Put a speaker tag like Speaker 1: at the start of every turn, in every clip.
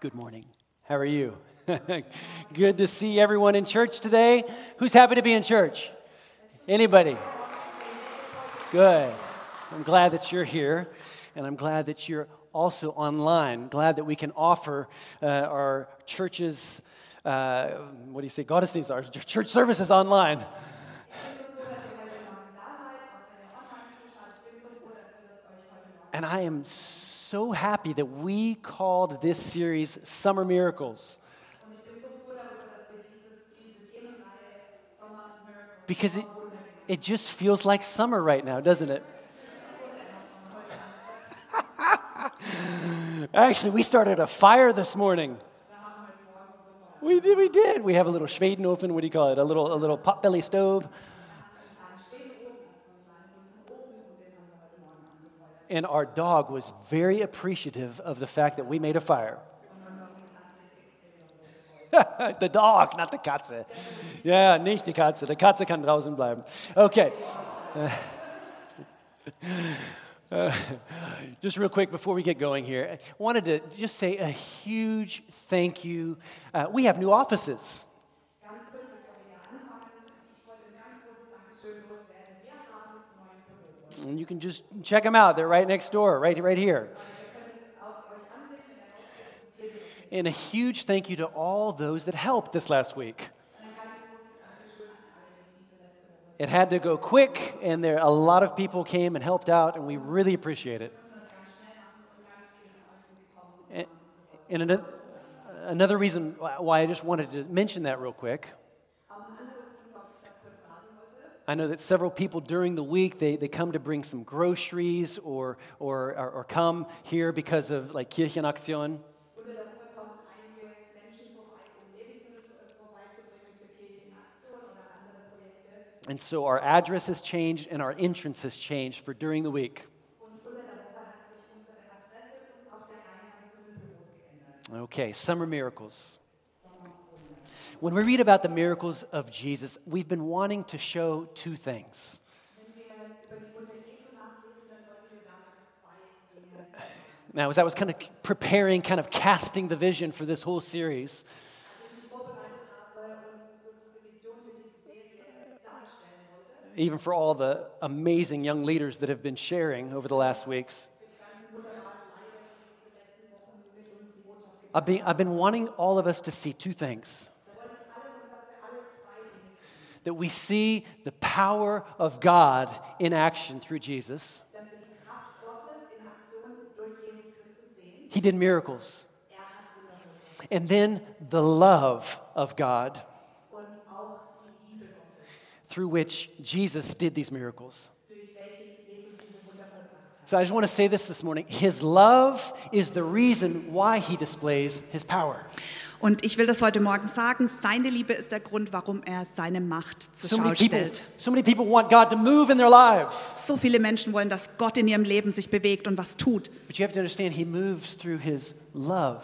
Speaker 1: Good morning. How are you? Good to see everyone in church today. Who's happy to be in church? Anybody? Good. I'm glad that you're here, and I'm glad that you're also online. Glad that we can offer uh, our churches, uh, what do you say, Goddesses, our church services online. And I am so happy that we called this series Summer Miracles. Because it, it just feels like summer right now, doesn't it? Actually, we started a fire this morning. We did, we did. We have a little Schwedenofen, what do you call it? A little, a little potbelly stove. And our dog was very appreciative of the fact that we made a fire. the dog, not the Katze. Yeah, nicht die Katze. Die Katze kann draußen bleiben. Okay. Uh, just real quick before we get going here, I wanted to just say a huge thank you. Uh, we have new offices. And you can just check them out. They're right next door, right, right here. And a huge thank you to all those that helped this last week. It had to go quick, and there a lot of people came and helped out, and we really appreciate it. And, and another reason why I just wanted to mention that real quick I know that several people during the week, they, they come to bring some groceries or, or, or, or come here because of like Kirchenaktion. And so our address has changed and our entrance has changed for during the week. Okay, summer miracles. When we read about the miracles of Jesus, we've been wanting to show two things. Now, as I was kind of preparing, kind of casting the vision for this whole series, even for all the amazing young leaders that have been sharing over the last weeks, I've been, I've been wanting all of us to see two things that we see the power of God in action through Jesus. He did miracles. And then the love of God through which Jesus did these miracles. So I just want to say this this morning. His love is the reason why he displays his power.
Speaker 2: Und ich will das heute Morgen sagen, seine Liebe ist der Grund, warum er seine Macht zur
Speaker 1: So
Speaker 2: Schau
Speaker 1: many, people,
Speaker 2: stellt.
Speaker 1: so many people want God to move in their lives.
Speaker 2: So viele Menschen wollen, dass Gott in ihrem Leben sich bewegt und was tut.
Speaker 1: But you have to understand, He moves through His love.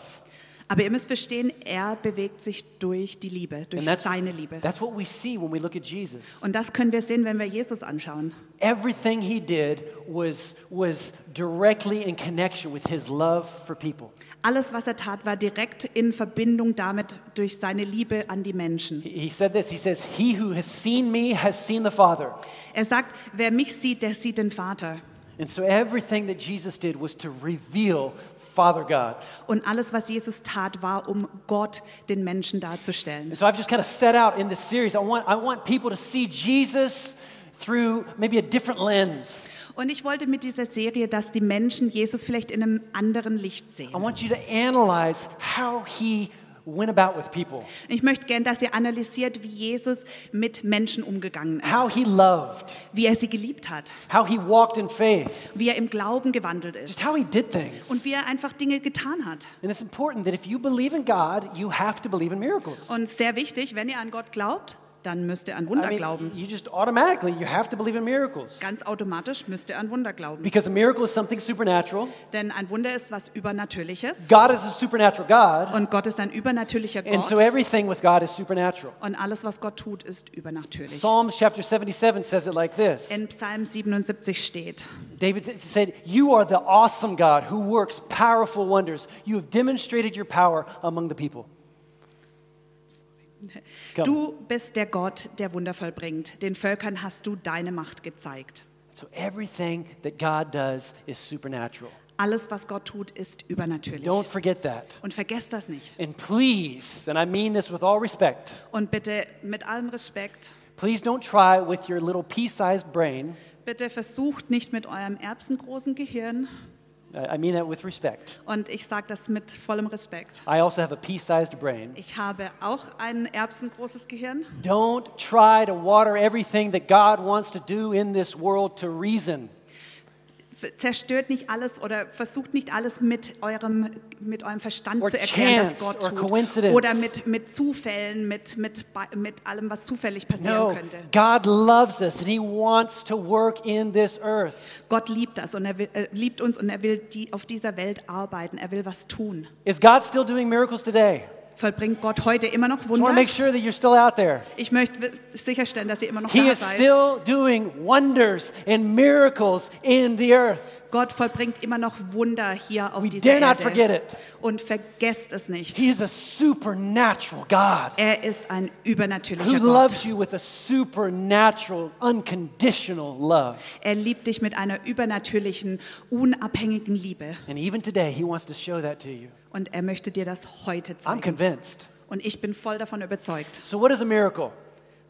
Speaker 2: Aber ihr müsst verstehen, er bewegt sich durch die Liebe, durch seine Liebe.
Speaker 1: that's what we see when we look at Jesus.
Speaker 2: Und das können wir sehen, wenn wir Jesus anschauen.
Speaker 1: Everything He did was, was directly in connection with His love for people.
Speaker 2: Alles, was er tat, war direkt in Verbindung damit durch seine Liebe an die Menschen.
Speaker 1: He, he said this He says, He who has seen me has seen the Father.
Speaker 2: Er sagt, wer mich sieht, der sieht den Vater.
Speaker 1: And so everything that Jesus did was to reveal Father God.
Speaker 2: Und alles, was Jesus tat, war, um Gott den Menschen darzustellen.
Speaker 1: And so I've just kind of set out in this series. I want, I want people to see Jesus through maybe a different lens.
Speaker 2: Und ich wollte mit dieser Serie, dass die Menschen Jesus vielleicht in einem anderen Licht
Speaker 1: I
Speaker 2: sehen.
Speaker 1: want you to analyze how he went about with people,
Speaker 2: Ich möchte gern, dass ihr analysiert, wie Jesus mit Menschen umgegangen
Speaker 1: how
Speaker 2: ist,
Speaker 1: he loved,
Speaker 2: wie er sie geliebt hat,
Speaker 1: how he walked in faith,
Speaker 2: wie er im Glauben gewandelt ist
Speaker 1: just how he did things.
Speaker 2: und wie er einfach Dinge getan hat.
Speaker 1: And it's important that if you believe in God, you have to believe in miracles.
Speaker 2: Und sehr wichtig, wenn ihr an Gott glaubt, dann müsst ihr er an Wunder
Speaker 1: I mean,
Speaker 2: glauben.
Speaker 1: you just automatically you have to believe in miracles
Speaker 2: Ganz automatisch müsst ihr er an Wunder glauben.
Speaker 1: because a miracle is something supernatural.
Speaker 2: Denn ein Wunder ist was Übernatürliches.
Speaker 1: God is a supernatural God,
Speaker 2: Und Gott ist ein übernatürlicher Gott.
Speaker 1: and so everything with God is supernatural.
Speaker 2: Und alles, was Gott tut, ist übernatürlich.
Speaker 1: Psalms chapter 77 says it like this.
Speaker 2: In Psalm 77 steht,
Speaker 1: David said, "You are the awesome God who works powerful wonders. You have demonstrated your power among the people."
Speaker 2: Du bist der Gott, der Wunder vollbringt. Den Völkern hast du deine Macht gezeigt.
Speaker 1: So everything that God does is supernatural.
Speaker 2: Alles, was Gott tut, ist übernatürlich.
Speaker 1: Don't forget that.
Speaker 2: Und vergesst das nicht.
Speaker 1: And please, and I mean this with all respect,
Speaker 2: Und bitte mit allem Respekt,
Speaker 1: please don't try with your little pea-sized brain.
Speaker 2: bitte versucht nicht mit eurem erbsengroßen Gehirn,
Speaker 1: I mean that with respect.
Speaker 2: und ich sage das mit vollem Respekt.
Speaker 1: I also have a pea-sized brain.
Speaker 2: Ich habe auch ein erbsengroßes Gehirn.
Speaker 1: Don't try to water everything that God wants to do in this world to reason.
Speaker 2: Zerstört nicht alles oder versucht nicht alles mit eurem, mit eurem Verstand
Speaker 1: Or
Speaker 2: zu erklären, dass Gott tut. Oder mit, mit Zufällen, mit, mit, mit allem, was zufällig passieren
Speaker 1: No,
Speaker 2: könnte.
Speaker 1: God loves us and He wants to work in this earth.
Speaker 2: Gott liebt das und er will, äh, liebt uns und er will die, auf dieser Welt arbeiten. Er will was tun.
Speaker 1: Is God still doing miracles today?
Speaker 2: Vollbringt Gott heute immer noch Wunder?
Speaker 1: make sure that you're still out there.
Speaker 2: Ich möchte sicherstellen, dass ihr immer noch
Speaker 1: He
Speaker 2: da seid.
Speaker 1: still doing wonders and miracles in the earth.
Speaker 2: Gott vollbringt immer noch Wunder hier auf
Speaker 1: We
Speaker 2: dieser Erde.
Speaker 1: it.
Speaker 2: Und vergesst es nicht.
Speaker 1: He is a supernatural God
Speaker 2: Er ist ein
Speaker 1: who
Speaker 2: übernatürlicher
Speaker 1: loves
Speaker 2: Gott.
Speaker 1: you with a supernatural, unconditional love.
Speaker 2: Er liebt dich mit einer übernatürlichen, unabhängigen Liebe.
Speaker 1: And even today, He wants to show that to you.
Speaker 2: Und er möchte dir das heute
Speaker 1: I'm
Speaker 2: zeigen.
Speaker 1: convinced.
Speaker 2: Und ich bin voll davon überzeugt.
Speaker 1: So, what is a miracle?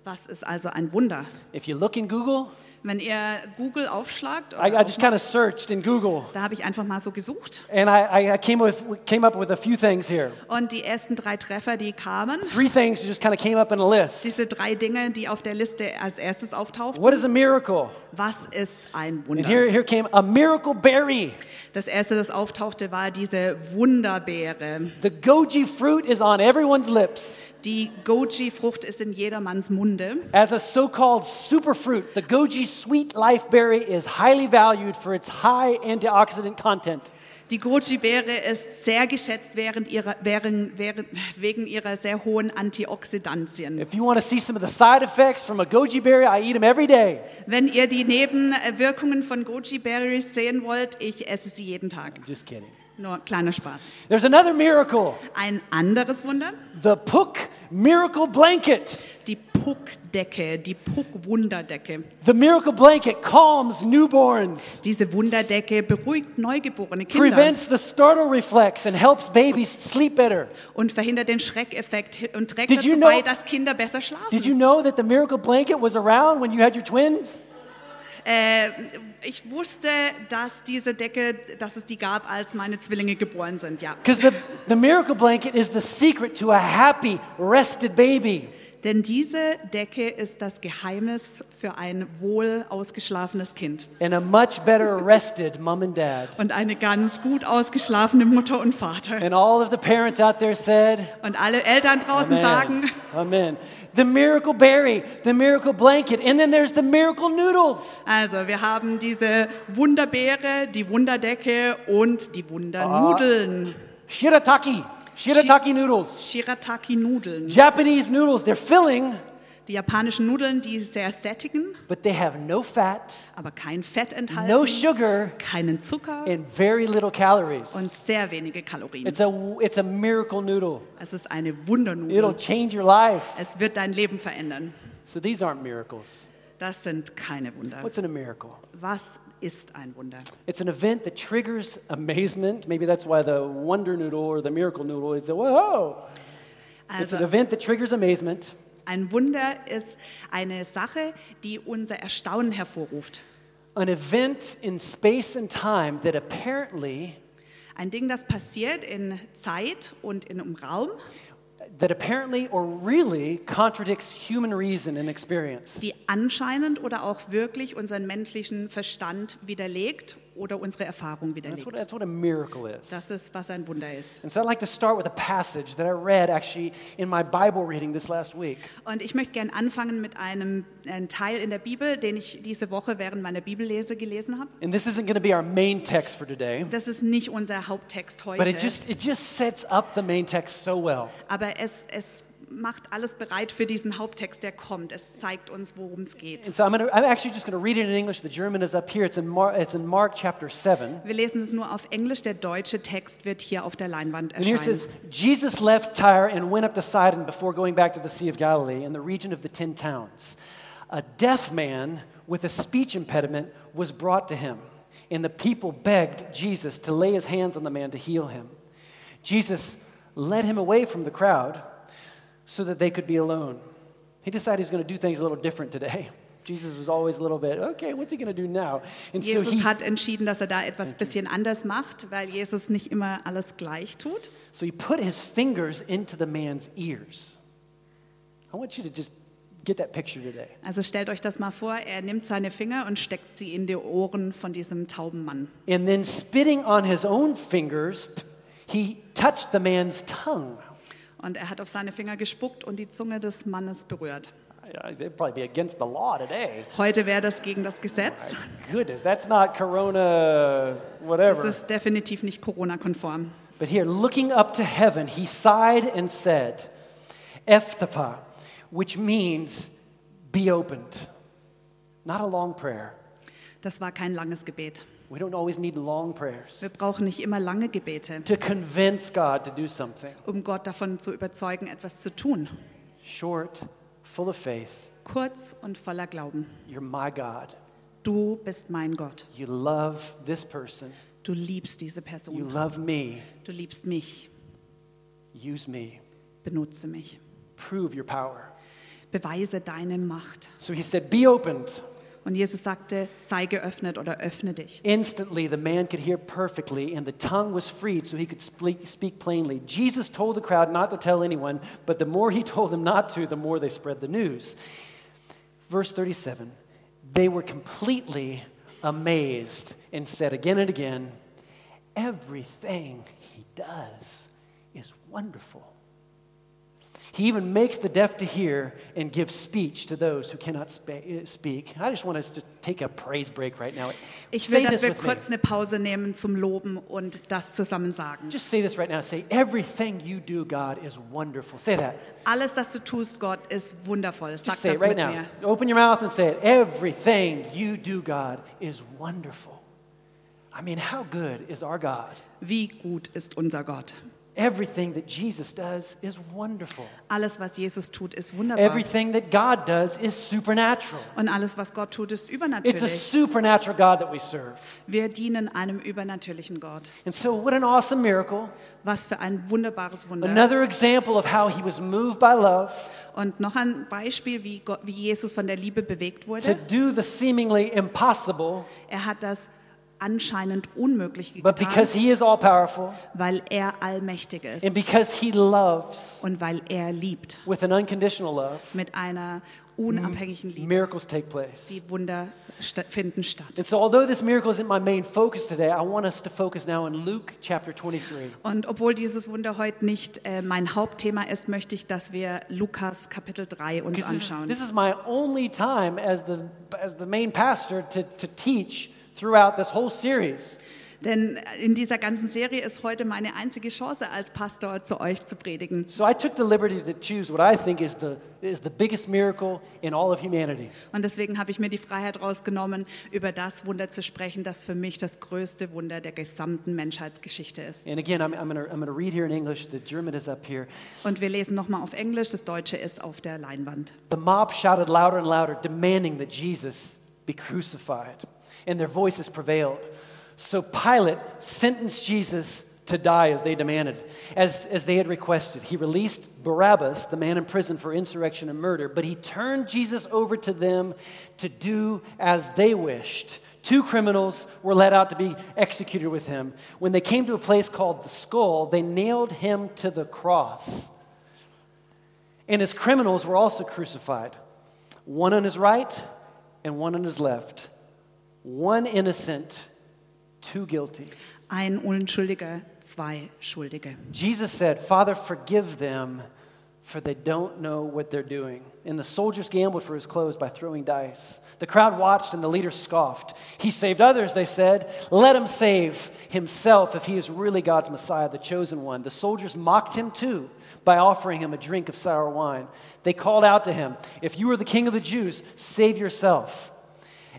Speaker 2: Was ist also ein Wunder?
Speaker 1: If you look in Google,
Speaker 2: Wenn ihr Google aufschlagt,
Speaker 1: I, I just kind of searched in Google,
Speaker 2: da habe ich einfach mal so gesucht.
Speaker 1: and I, I came, with, came up with a few things here.
Speaker 2: Und die ersten drei Treffer, die kamen,
Speaker 1: Three things just kind of came up in a list.
Speaker 2: diese drei Dinge, die auf der Liste als erstes auftauchten.
Speaker 1: What is a miracle?
Speaker 2: Was ist ein
Speaker 1: And
Speaker 2: Wunder?
Speaker 1: here, here came a miracle berry.
Speaker 2: Das erste, das auftauchte, war diese Wunderbeere.
Speaker 1: The goji fruit is on everyone's lips.
Speaker 2: Die Goji-Frucht ist in jedermanns Munde.
Speaker 1: As a so called superfruit, the goji sweet life berry is highly valued for its high antioxidant content.
Speaker 2: Die Goji-Beere ist sehr geschätzt während ihrer, während, während, wegen ihrer sehr hohen Antioxidantien.
Speaker 1: If you want to see some of the side effects from a goji berry, I eat them every day.
Speaker 2: Wenn ihr die Nebenwirkungen von Goji-Berries sehen wollt, ich esse sie jeden Tag.
Speaker 1: Just kidding.
Speaker 2: Nur kleiner Spaß.
Speaker 1: There's another miracle
Speaker 2: Ein anderes Wunder,
Speaker 1: the Pook Miracle Blanket.
Speaker 2: die Puckdecke, die Puck-Wunderdecke.
Speaker 1: The miracle blanket calms newborns,
Speaker 2: Diese Wunderdecke beruhigt neugeborene Kinder
Speaker 1: prevents the startle reflex, and helps babies sleep better.
Speaker 2: und verhindert den Schreckeffekt und trägt
Speaker 1: Did you
Speaker 2: dazu
Speaker 1: know-
Speaker 2: bei, dass Kinder besser schlafen.
Speaker 1: Did you know that the miracle blanket was around when you had your twins?
Speaker 2: Äh, ich wusste, dass diese Decke, dass es die gab, als meine Zwillinge geboren sind, ja.
Speaker 1: Because the, the miracle blanket is the secret to a happy, rested baby.
Speaker 2: Denn diese Decke ist das Geheimnis für ein wohl ausgeschlafenes Kind
Speaker 1: And a much better rested mom and dad.
Speaker 2: und eine ganz gut ausgeschlafene Mutter und Vater.
Speaker 1: And all of the parents out there said,
Speaker 2: Und alle Eltern draußen
Speaker 1: Amen.
Speaker 2: sagen,
Speaker 1: Amen. The miracle berry, the miracle blanket, and then there's the miracle noodles.
Speaker 2: also wir haben diese Wunderbeere, die Wunderdecke und die Wundernudeln.
Speaker 1: Shirataki, shirataki noodles.
Speaker 2: Shirataki-Nudeln.
Speaker 1: Japanese noodles, they're filling,
Speaker 2: Die japanischen Nudeln, die sehr sättigen,
Speaker 1: but they have no fat,
Speaker 2: aber kein Fett enthalten,
Speaker 1: no sugar,
Speaker 2: keinen Zucker
Speaker 1: and very little calories.
Speaker 2: und sehr wenige Kalorien.
Speaker 1: It's a, it's a miracle noodle.
Speaker 2: Es ist eine
Speaker 1: It'll
Speaker 2: Wundernudel.
Speaker 1: change your life.
Speaker 2: Es wird dein Leben verändern.
Speaker 1: So these aren't miracles.
Speaker 2: Das sind keine Wunder.
Speaker 1: What's in a miracle?
Speaker 2: Was ist ein Wunder?
Speaker 1: It's an event that triggers amazement. Maybe that's why the wonder noodle or the miracle noodle is the whoa. It's an
Speaker 2: Also
Speaker 1: event that triggers amazement.
Speaker 2: ein Wunder ist eine Sache, die unser Erstaunen hervorruft.
Speaker 1: An event in space and time that apparently
Speaker 2: Ein Ding, das passiert in Zeit und in einem Raum,
Speaker 1: that apparently or really contradicts human reason and experience.
Speaker 2: die anscheinend oder auch wirklich unseren menschlichen Verstand widerlegt oder unsere Erfahrung
Speaker 1: That's what,
Speaker 2: widerlegt.
Speaker 1: that's what a miracle is.
Speaker 2: Das ist, was ein Wunder ist.
Speaker 1: And so I'd like to start with a passage that I read actually in my Bible reading this last week.
Speaker 2: Und ich möchte gerne anfangen mit einem, einem Teil in der Bibel, den ich diese Woche während meiner Bibellese gelesen habe.
Speaker 1: And this isn't going to be our main text for today,
Speaker 2: Das ist nicht unser Haupttext
Speaker 1: but it
Speaker 2: heute,
Speaker 1: just, it just sets up the main text so well.
Speaker 2: aber es, es macht alles bereit für diesen Haupttext, der kommt. Es zeigt uns, worum es geht.
Speaker 1: And so I'm, gonna, I'm actually just going to read it in English. The German is up here. It's in, Mar- it's in Mark chapter 7.
Speaker 2: Wir lesen es nur auf Englisch, der deutsche Text wird hier auf der Leinwand
Speaker 1: And here it
Speaker 2: erscheinen.
Speaker 1: says, Jesus left Tyre and went up to Sidon before going back to the Sea of Galilee in the region of the Ten Towns. A deaf man with a speech impediment was brought to him, and the people begged Jesus to lay his hands on the man to heal him. Jesus led him away from the crowd so that they could be alone. He decided he's going to do things a little different today. Jesus was always a little bit, okay, what's he going to do now? And so
Speaker 2: Jesus
Speaker 1: he,
Speaker 2: hat entschieden, dass er da etwas bisschen anders macht, weil Jesus nicht immer alles gleich tut.
Speaker 1: So he put his fingers into the man's ears. I want you to just get that picture today.
Speaker 2: Also stellt euch das mal vor, er nimmt seine Finger und steckt sie in die Ohren von diesem tauben Mann.
Speaker 1: And then spitting on his own fingers, he touched the man's tongue.
Speaker 2: Und er hat auf seine Finger gespuckt und die Zunge des Mannes berührt. Heute wäre das gegen das Gesetz.
Speaker 1: Goodness, that's not Corona,
Speaker 2: Das
Speaker 1: whatever.
Speaker 2: ist definitiv nicht Corona-konform.
Speaker 1: But here, looking up to heaven, he sighed and said, Ephthapa, which means be opened. Not a long prayer.
Speaker 2: Das war kein langes Gebet.
Speaker 1: We don't always need long prayers
Speaker 2: Wir brauchen nicht immer lange Gebete,
Speaker 1: to convince God to do something.
Speaker 2: um Gott davon zu überzeugen, etwas zu tun.
Speaker 1: Short, full of faith.
Speaker 2: Kurz und voller Glauben.
Speaker 1: You're my God.
Speaker 2: Du bist mein Gott.
Speaker 1: You love this person.
Speaker 2: Du liebst diese
Speaker 1: You
Speaker 2: Person.
Speaker 1: love me.
Speaker 2: Du liebst mich.
Speaker 1: Use me.
Speaker 2: Benutze mich.
Speaker 1: Prove your power.
Speaker 2: Beweise deine Macht.
Speaker 1: So he said, Be opened.
Speaker 2: Und Jesus sagte, sei geöffnet oder öffne dich.
Speaker 1: Instantly, the man could hear perfectly, and the tongue was freed so he could speak, plainly. Jesus told the crowd not to tell anyone, but the more he told them not to, the more they spread the news. Verse 37 They were completely amazed and said again and again, Everything he does is wonderful. He even makes the deaf to hear and gives speech to those who cannot spa- uh, speak. I just want us to take a praise break right now.
Speaker 2: Ich will,
Speaker 1: Say
Speaker 2: dass wir
Speaker 1: me.
Speaker 2: kurz eine Pause nehmen zum Loben und das zusammen sagen.
Speaker 1: Just say this right now. Say, everything you do, God, is wonderful. Say that.
Speaker 2: Alles, was du tust, Gott, ist wundervoll. Sag
Speaker 1: Just say
Speaker 2: das
Speaker 1: it right
Speaker 2: mit
Speaker 1: now.
Speaker 2: mir.
Speaker 1: Open your mouth and say it. Everything you do, God, is wonderful. I mean, how good is our God?
Speaker 2: Wie gut ist unser Gott?
Speaker 1: Everything that Jesus does is wonderful.
Speaker 2: Alles, was Jesus tut, ist wunderbar.
Speaker 1: Everything that God does is supernatural.
Speaker 2: Und alles, was Gott tut, ist übernatürlich.
Speaker 1: It's a supernatural God that we serve.
Speaker 2: Wir dienen einem übernatürlichen Gott.
Speaker 1: And so, what an awesome miracle.
Speaker 2: Was für ein wunderbares Wunder.
Speaker 1: Another example of how he was moved by love
Speaker 2: Und noch ein Beispiel, wie, Gott, wie Jesus von der Liebe bewegt wurde.
Speaker 1: to do the seemingly impossible,
Speaker 2: Er hat das anscheinend Unmögliche
Speaker 1: but because he is all powerful
Speaker 2: weil er allmächtig ist
Speaker 1: and because he loves
Speaker 2: und weil er liebt.
Speaker 1: with an unconditional love,
Speaker 2: Mit einer unabhängigen Liebe.
Speaker 1: miracles take place.
Speaker 2: Die Wunder finden statt.
Speaker 1: And so, although this miracle isn't my main focus today, I want us to focus now on Luke chapter 23.
Speaker 2: Und obwohl dieses Wunder heute nicht äh, mein Hauptthema ist, möchte ich, dass wir Lukas Kapitel 3 uns
Speaker 1: Because this,
Speaker 2: anschauen.
Speaker 1: this is my only time as the, as the main pastor to, to teach throughout this whole series.
Speaker 2: Denn in dieser ganzen Serie ist heute meine einzige Chance als Pastor zu euch zu predigen.
Speaker 1: So I took the liberty to choose what I think is the, is the biggest miracle in all of humanity.
Speaker 2: Und deswegen habe ich mir die Freiheit rausgenommen, über das Wunder zu sprechen, das für mich das größte Wunder der gesamten Menschheitsgeschichte ist.
Speaker 1: And again, I'm, I'm going to I'm gonna read here in English. The German is up here.
Speaker 2: Und wir lesen nochmal auf Englisch, das Deutsche ist auf der Leinwand.
Speaker 1: The mob shouted louder and louder, demanding that Jesus be crucified, and their voices prevailed. So Pilate sentenced Jesus to die as they demanded, as, as they had requested. He released Barabbas, the man in prison for insurrection and murder, but he turned Jesus over to them to do as they wished. Two criminals were led out to be executed with him. When they came to a place called the skull, they nailed him to the cross. And his criminals were also crucified, one on his right and one on his left. One innocent two guilty.
Speaker 2: Ein Unschuldiger, zwei Schuldige.
Speaker 1: Jesus said, Father, forgive them, for they don't know what they're doing. And the soldiers gambled for his clothes by throwing dice. The crowd watched, and the leaders scoffed. He saved others, they said. Let him save himself if he is really God's Messiah, the chosen one. The soldiers mocked him too by offering him a drink of sour wine. They called out to him, If you are the king of the Jews, save yourself.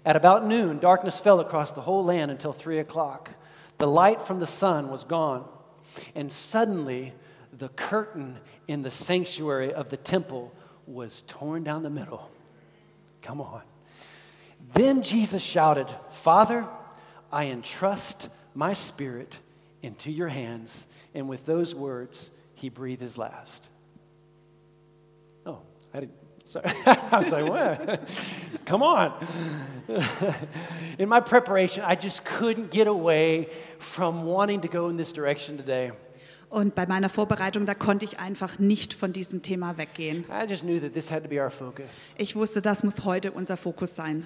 Speaker 1: At about noon, darkness fell across the whole land until three o'clock. The light from the sun was gone, and suddenly the curtain in the sanctuary of the temple was torn down the middle. Come on. Then Jesus shouted, Father, I entrust my spirit into your hands. And with those words, he breathed his last. Oh, I didn't. Sorry. I was like, what? Come on. in my preparation, I just couldn't get away from wanting to go in this direction today.
Speaker 2: Und bei meiner Vorbereitung, da konnte ich einfach nicht von diesem Thema weggehen.
Speaker 1: I just knew that this had to be our focus.
Speaker 2: Ich wusste, das muss heute unser Fokus sein.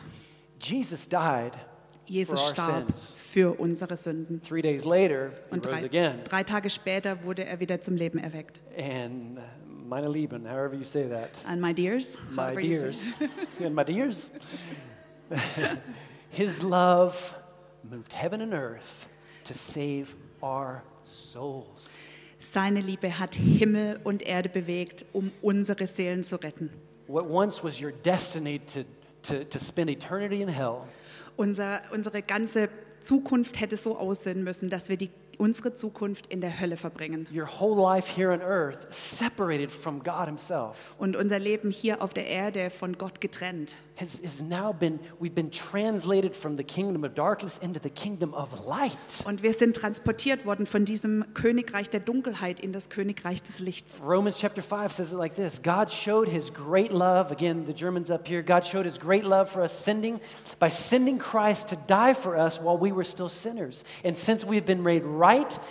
Speaker 1: Jesus died
Speaker 2: Jesus
Speaker 1: for our
Speaker 2: starb
Speaker 1: sins.
Speaker 2: für unsere Sünden.
Speaker 1: Three days later, he
Speaker 2: Und drei,
Speaker 1: again.
Speaker 2: drei Tage später wurde er wieder zum Leben erweckt.
Speaker 1: And meine Lieben, however you say that.
Speaker 2: And my dears,
Speaker 1: my
Speaker 2: however you say-
Speaker 1: dears, and my dears. His love moved heaven and earth to save our souls.
Speaker 2: Seine Liebe hat Himmel und Erde bewegt, um unsere Seelen zu retten.
Speaker 1: What once was your destiny to, to, to spend eternity in hell
Speaker 2: Unser, unsere ganze Zukunft hätte so aussehen müssen, dass wir die, unsere Zukunft in der Hölle verbringen.
Speaker 1: your whole life here on earth separated from God Himself
Speaker 2: Und unser Leben hier auf der Erde von Gott getrennt.
Speaker 1: has, has now been, we've been translated from the kingdom of darkness into the kingdom of light.
Speaker 2: Und wir sind transportiert worden von diesem Königreich der Dunkelheit in das Königreich des Lichts.
Speaker 1: Romans chapter 5 says it like this God showed his great love, again, the Germans up here, God showed his great love for us sending, by sending Christ to die for us while we were still sinners. And since we've been made right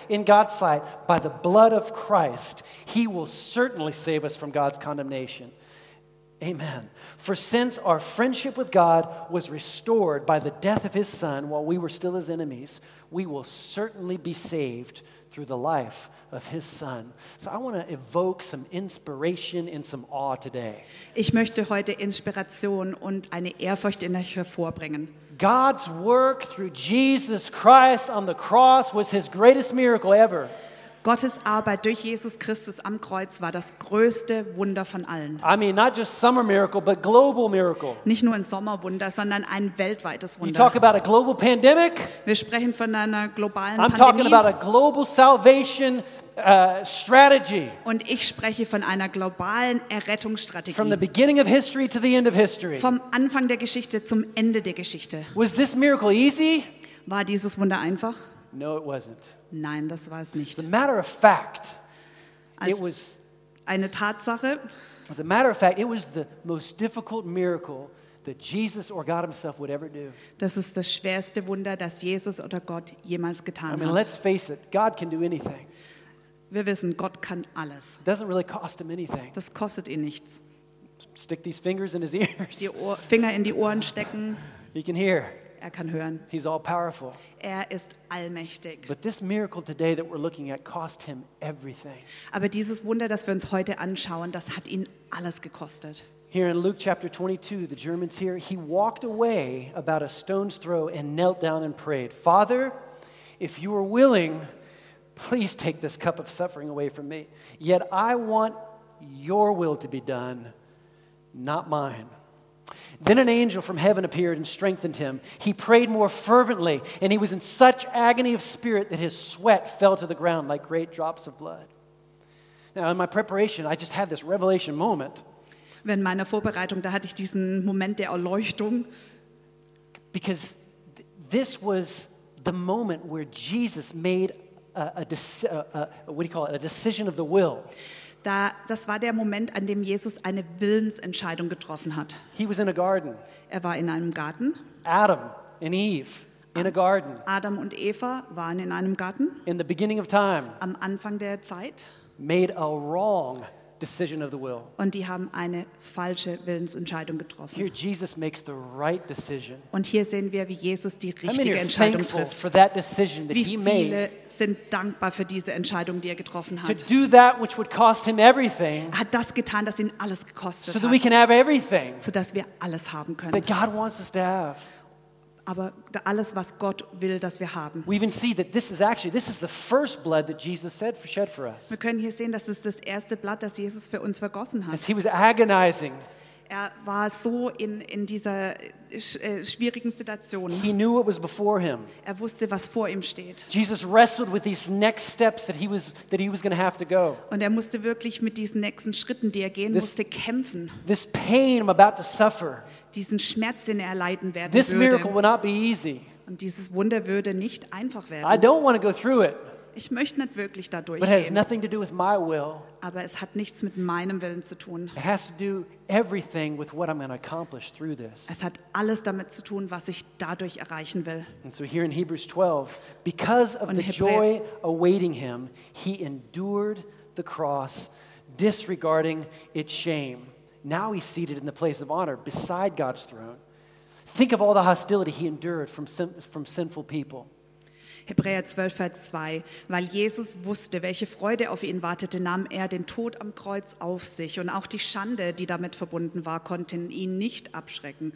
Speaker 1: in God's sight by the blood of Christ, he will certainly save us from God's condemnation. Amen. For since our friendship with God was restored by the death of his son while we were still his enemies, we will certainly be saved through the life of his son. So I want to evoke some inspiration and some awe today.
Speaker 2: Ich möchte heute Inspiration und eine Ehrfurcht in euch hervorbringen.
Speaker 1: God's work through Jesus Christ on the cross was his greatest miracle ever.
Speaker 2: Gottes Arbeit durch Jesus Christus am Kreuz war das größte Wunder von allen.
Speaker 1: I mean, not just summer miracle, but global miracle.
Speaker 2: Nicht nur ein Sommerwunder, sondern ein weltweites
Speaker 1: You talk
Speaker 2: Wunder.
Speaker 1: about a global pandemic.
Speaker 2: Wir sprechen von einer globalen
Speaker 1: I'm talking
Speaker 2: Pandemie
Speaker 1: about a global salvation uh, strategy.
Speaker 2: und ich spreche von einer globalen
Speaker 1: From the
Speaker 2: Errettungsstrategie.
Speaker 1: beginning of history to the end of history.
Speaker 2: Vom Anfang der Geschichte zum Ende der Geschichte.
Speaker 1: Was this miracle easy?
Speaker 2: War dieses Wunder einfach?
Speaker 1: No, it wasn't.
Speaker 2: Nein, das war es nicht.
Speaker 1: As a matter of fact, it
Speaker 2: Als
Speaker 1: was.
Speaker 2: eine Tatsache,
Speaker 1: As a matter of fact, it was the most difficult miracle that Jesus or God Himself would ever do.
Speaker 2: das ist das schwerste Wunder, das Jesus oder Gott jemals
Speaker 1: I
Speaker 2: getan
Speaker 1: mean,
Speaker 2: hat.
Speaker 1: let's face it. God can do anything.
Speaker 2: Wir wissen, Gott kann alles.
Speaker 1: Doesn't really cost Him anything.
Speaker 2: Das kostet ihn nichts.
Speaker 1: Stick these fingers in His ears.
Speaker 2: Die Ohr, Finger in die Ohren stecken,
Speaker 1: He can hear.
Speaker 2: er kann hören.
Speaker 1: He's all powerful.
Speaker 2: Er ist allmächtig.
Speaker 1: But this miracle today that we're looking at cost Him everything.
Speaker 2: Aber dieses Wunder, das wir uns heute anschauen, das hat ihn alles gekostet.
Speaker 1: Here in Luke chapter 22, the Germans here, he walked away about a stone's throw and knelt down and prayed, Father, if you are willing, please take this cup of suffering away from me. Yet I want your will to be done, not mine. Then an angel from heaven appeared and strengthened him. He prayed more fervently, and he was in such agony of spirit that his sweat fell to the ground like great drops of blood. Now, in my preparation, I just had this revelation moment.
Speaker 2: Wenn meiner Vorbereitung, da hatte ich diesen Moment der Erleuchtung,
Speaker 1: because this was the moment where Jesus made a, a, a- what do you call it, a decision of the will.
Speaker 2: da, das war der Moment, an dem Jesus eine Willensentscheidung getroffen hat.
Speaker 1: He was in a garden,
Speaker 2: Er war in einem Garten.
Speaker 1: Adam and Eve in a garden
Speaker 2: Adam und Eva waren in einem Garten
Speaker 1: in the beginning of time,
Speaker 2: am Anfang der Zeit,
Speaker 1: made a wrong decision of the will.
Speaker 2: und die haben eine falsche Willensentscheidung getroffen.
Speaker 1: Here, Jesus makes the right decision.
Speaker 2: Und hier sehen wir, wie Jesus die richtige Entscheidung trifft.
Speaker 1: for that decision that
Speaker 2: Wie
Speaker 1: he
Speaker 2: viele
Speaker 1: made
Speaker 2: sind dankbar für diese Entscheidung, die er getroffen
Speaker 1: to
Speaker 2: hat?
Speaker 1: do that which would cost him everything
Speaker 2: Er hat das getan, das ihn alles gekostet
Speaker 1: so that we
Speaker 2: hat,
Speaker 1: can have everything
Speaker 2: sodass wir alles haben können.
Speaker 1: that God wants us to have.
Speaker 2: Aber alles, was Gott will, dass wir haben.
Speaker 1: We even see that this is actually this is the first blood that Jesus said shed for us.
Speaker 2: Wir können hier sehen, das ist das erste Blatt, das Jesus für uns vergossen hat.
Speaker 1: As he was agonizing,
Speaker 2: Er war so in, in dieser sch- äh, schwierigen Situation.
Speaker 1: he knew what was before him.
Speaker 2: Er wusste, was vor ihm steht.
Speaker 1: Jesus wrestled with these next steps that he was that he was going to have to go.
Speaker 2: Und er musste wirklich mit diesen nächsten Schritten, die er gehen
Speaker 1: This-
Speaker 2: musste, kämpfen.
Speaker 1: This pain I'm about to suffer.
Speaker 2: Diesen Schmerz, den er erleiden werden
Speaker 1: This miracle
Speaker 2: würde.
Speaker 1: will not be easy.
Speaker 2: Und dieses Wunder würde nicht einfach
Speaker 1: I
Speaker 2: werden.
Speaker 1: don't want to go through it,
Speaker 2: Ich möchte nicht wirklich da
Speaker 1: but it has
Speaker 2: durchgehen.
Speaker 1: nothing to do with my will.
Speaker 2: Aber es hat nichts mit meinem Willen zu tun.
Speaker 1: It has to do everything with what I'm going to accomplish through this.
Speaker 2: Es hat alles damit zu tun, was ich dadurch erreichen will.
Speaker 1: And so here in Hebrews 12, because of
Speaker 2: Und
Speaker 1: the
Speaker 2: Hebräer-
Speaker 1: joy awaiting him, he endured the cross, disregarding its shame. Now he's seated in the place of honor beside God's throne. Think of all the hostility he endured from, sin, from sinful people.
Speaker 2: Hebräer 12, Vers 2. Weil Jesus wusste, welche Freude auf ihn wartete, nahm er den Tod am Kreuz auf sich. Und auch die Schande, die damit verbunden war, konnten ihn nicht abschrecken.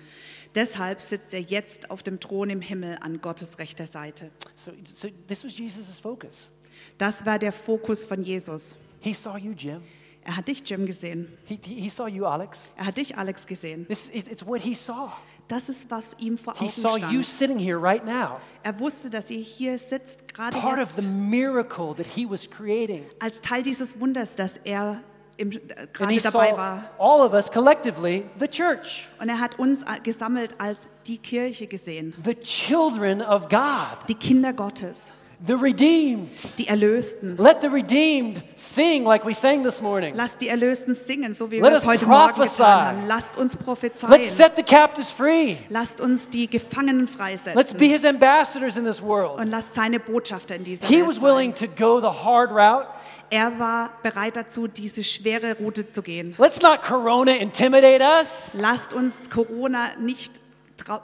Speaker 2: Deshalb sitzt er jetzt auf dem Thron im Himmel an Gottes rechter Seite.
Speaker 1: So, so this was Jesus' focus.
Speaker 2: Das war der Fokus von Jesus.
Speaker 1: He saw you, Jim.
Speaker 2: Er hat dich, Jim, gesehen.
Speaker 1: He, he, he saw you, Alex.
Speaker 2: Er hat dich, Alex, gesehen.
Speaker 1: This is, it's what he saw.
Speaker 2: Das ist, was ihm vor
Speaker 1: He
Speaker 2: Augen
Speaker 1: saw you
Speaker 2: stand.
Speaker 1: sitting here right now,
Speaker 2: Er wusste, dass ihr hier sitzt, gerade
Speaker 1: part of the
Speaker 2: jetzt,
Speaker 1: miracle that he was creating.
Speaker 2: als Teil dieses Wunders, dass er im, äh, gerade
Speaker 1: he
Speaker 2: dabei
Speaker 1: saw
Speaker 2: war.
Speaker 1: all of us collectively, the church,
Speaker 2: Und er hat uns äh, gesammelt als die Kirche gesehen,
Speaker 1: the children of God,
Speaker 2: die Kinder Gottes,
Speaker 1: the redeemed.
Speaker 2: die Erlösten.
Speaker 1: Let the redeemed sing like we sang this morning.
Speaker 2: Lasst die Erlösten singen, so wie
Speaker 1: Let
Speaker 2: wir es heute Morgen
Speaker 1: prophesy.
Speaker 2: getan haben. Lasst uns
Speaker 1: Let's
Speaker 2: prophezeien.
Speaker 1: set the captives free.
Speaker 2: Lasst uns die Gefangenen
Speaker 1: Let's
Speaker 2: freisetzen.
Speaker 1: be his ambassadors in this world.
Speaker 2: Und lasst seine Botschafter in dieser
Speaker 1: He
Speaker 2: Welt
Speaker 1: was willing
Speaker 2: sein.
Speaker 1: to go the hard route.
Speaker 2: Er war bereit dazu, diese schwere Route zu gehen.
Speaker 1: Let's not Corona intimidate us.
Speaker 2: Lasst uns Corona nicht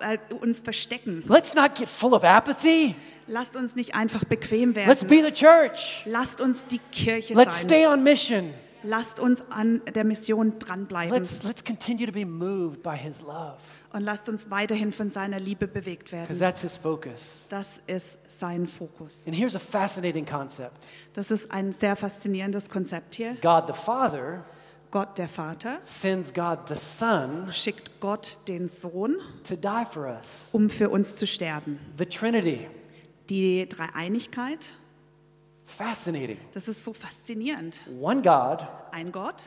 Speaker 2: äh, uns verstecken.
Speaker 1: Let's not get full of apathy.
Speaker 2: Lasst uns nicht einfach bequem
Speaker 1: Let's
Speaker 2: werden.
Speaker 1: be the church.
Speaker 2: Lasst uns die Kirche
Speaker 1: Let's
Speaker 2: sein.
Speaker 1: stay on mission.
Speaker 2: Lasst uns an der Mission dranbleiben.
Speaker 1: Let's, let's continue to be moved by his love
Speaker 2: Und lasst uns weiterhin von seiner Liebe bewegt werden.
Speaker 1: that's his focus.
Speaker 2: Das ist sein Fokus.
Speaker 1: And here's a fascinating concept
Speaker 2: Das ist ein sehr faszinierendes Konzept hier.
Speaker 1: God the Father
Speaker 2: Gott, der Vater,
Speaker 1: sends God the Son
Speaker 2: schickt Gott den Sohn,
Speaker 1: to die for us.
Speaker 2: um für uns zu sterben.
Speaker 1: The Trinity.
Speaker 2: Die Dreieinigkeit,
Speaker 1: Fascinating.
Speaker 2: das ist so faszinierend.
Speaker 1: One God,
Speaker 2: Ein Gott,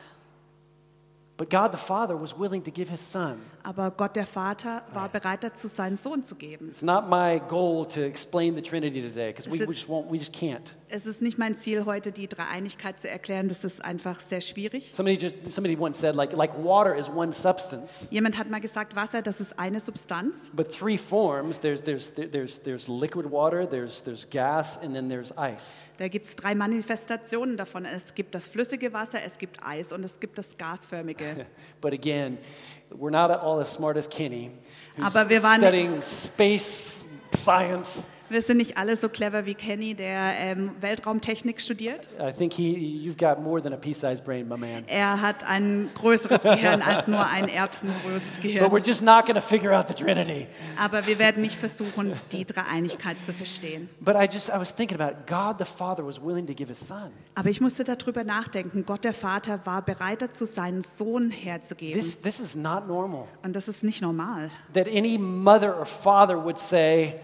Speaker 1: but God the Father was willing to give his Son.
Speaker 2: Aber Gott, der Vater, war bereit dazu, seinen Sohn zu geben.
Speaker 1: It's not my goal to explain the Trinity today because we, we just won't, we just can't.
Speaker 2: Es ist nicht mein Ziel, heute die Dreieinigkeit zu erklären. Das ist einfach sehr schwierig.
Speaker 1: Somebody just somebody once said like like water is one substance,
Speaker 2: Jemand hat mal gesagt, Wasser, das ist eine Substanz.
Speaker 1: but three forms. There's there's there's there's liquid water, there's there's gas, and then there's ice.
Speaker 2: Da gibt es drei Manifestationen davon. Es gibt das flüssige Wasser, es gibt Eis und es gibt das gasförmige.
Speaker 1: But again, we're not all as smart as Kenny, who's
Speaker 2: Aber wir waren-
Speaker 1: studying space science.
Speaker 2: Wir sind nicht alle so clever wie Kenny, der ähm, Weltraumtechnik studiert.
Speaker 1: I think he you've got more than a pea-sized brain, my man.
Speaker 2: Er hat ein größeres Gehirn als nur ein erbsengroßes
Speaker 1: But
Speaker 2: Gehirn.
Speaker 1: we're just not going to figure out the Trinity.
Speaker 2: Aber wir werden nicht versuchen, die Dreieinigkeit zu verstehen.
Speaker 1: But I just I was thinking about it. God the Father was willing to give his son.
Speaker 2: Aber ich musste darüber nachdenken. Gott der Vater war bereit dazu, seinen Sohn herzugeben.
Speaker 1: This this is not normal.
Speaker 2: Und das ist nicht normal.
Speaker 1: That any mother or father would say,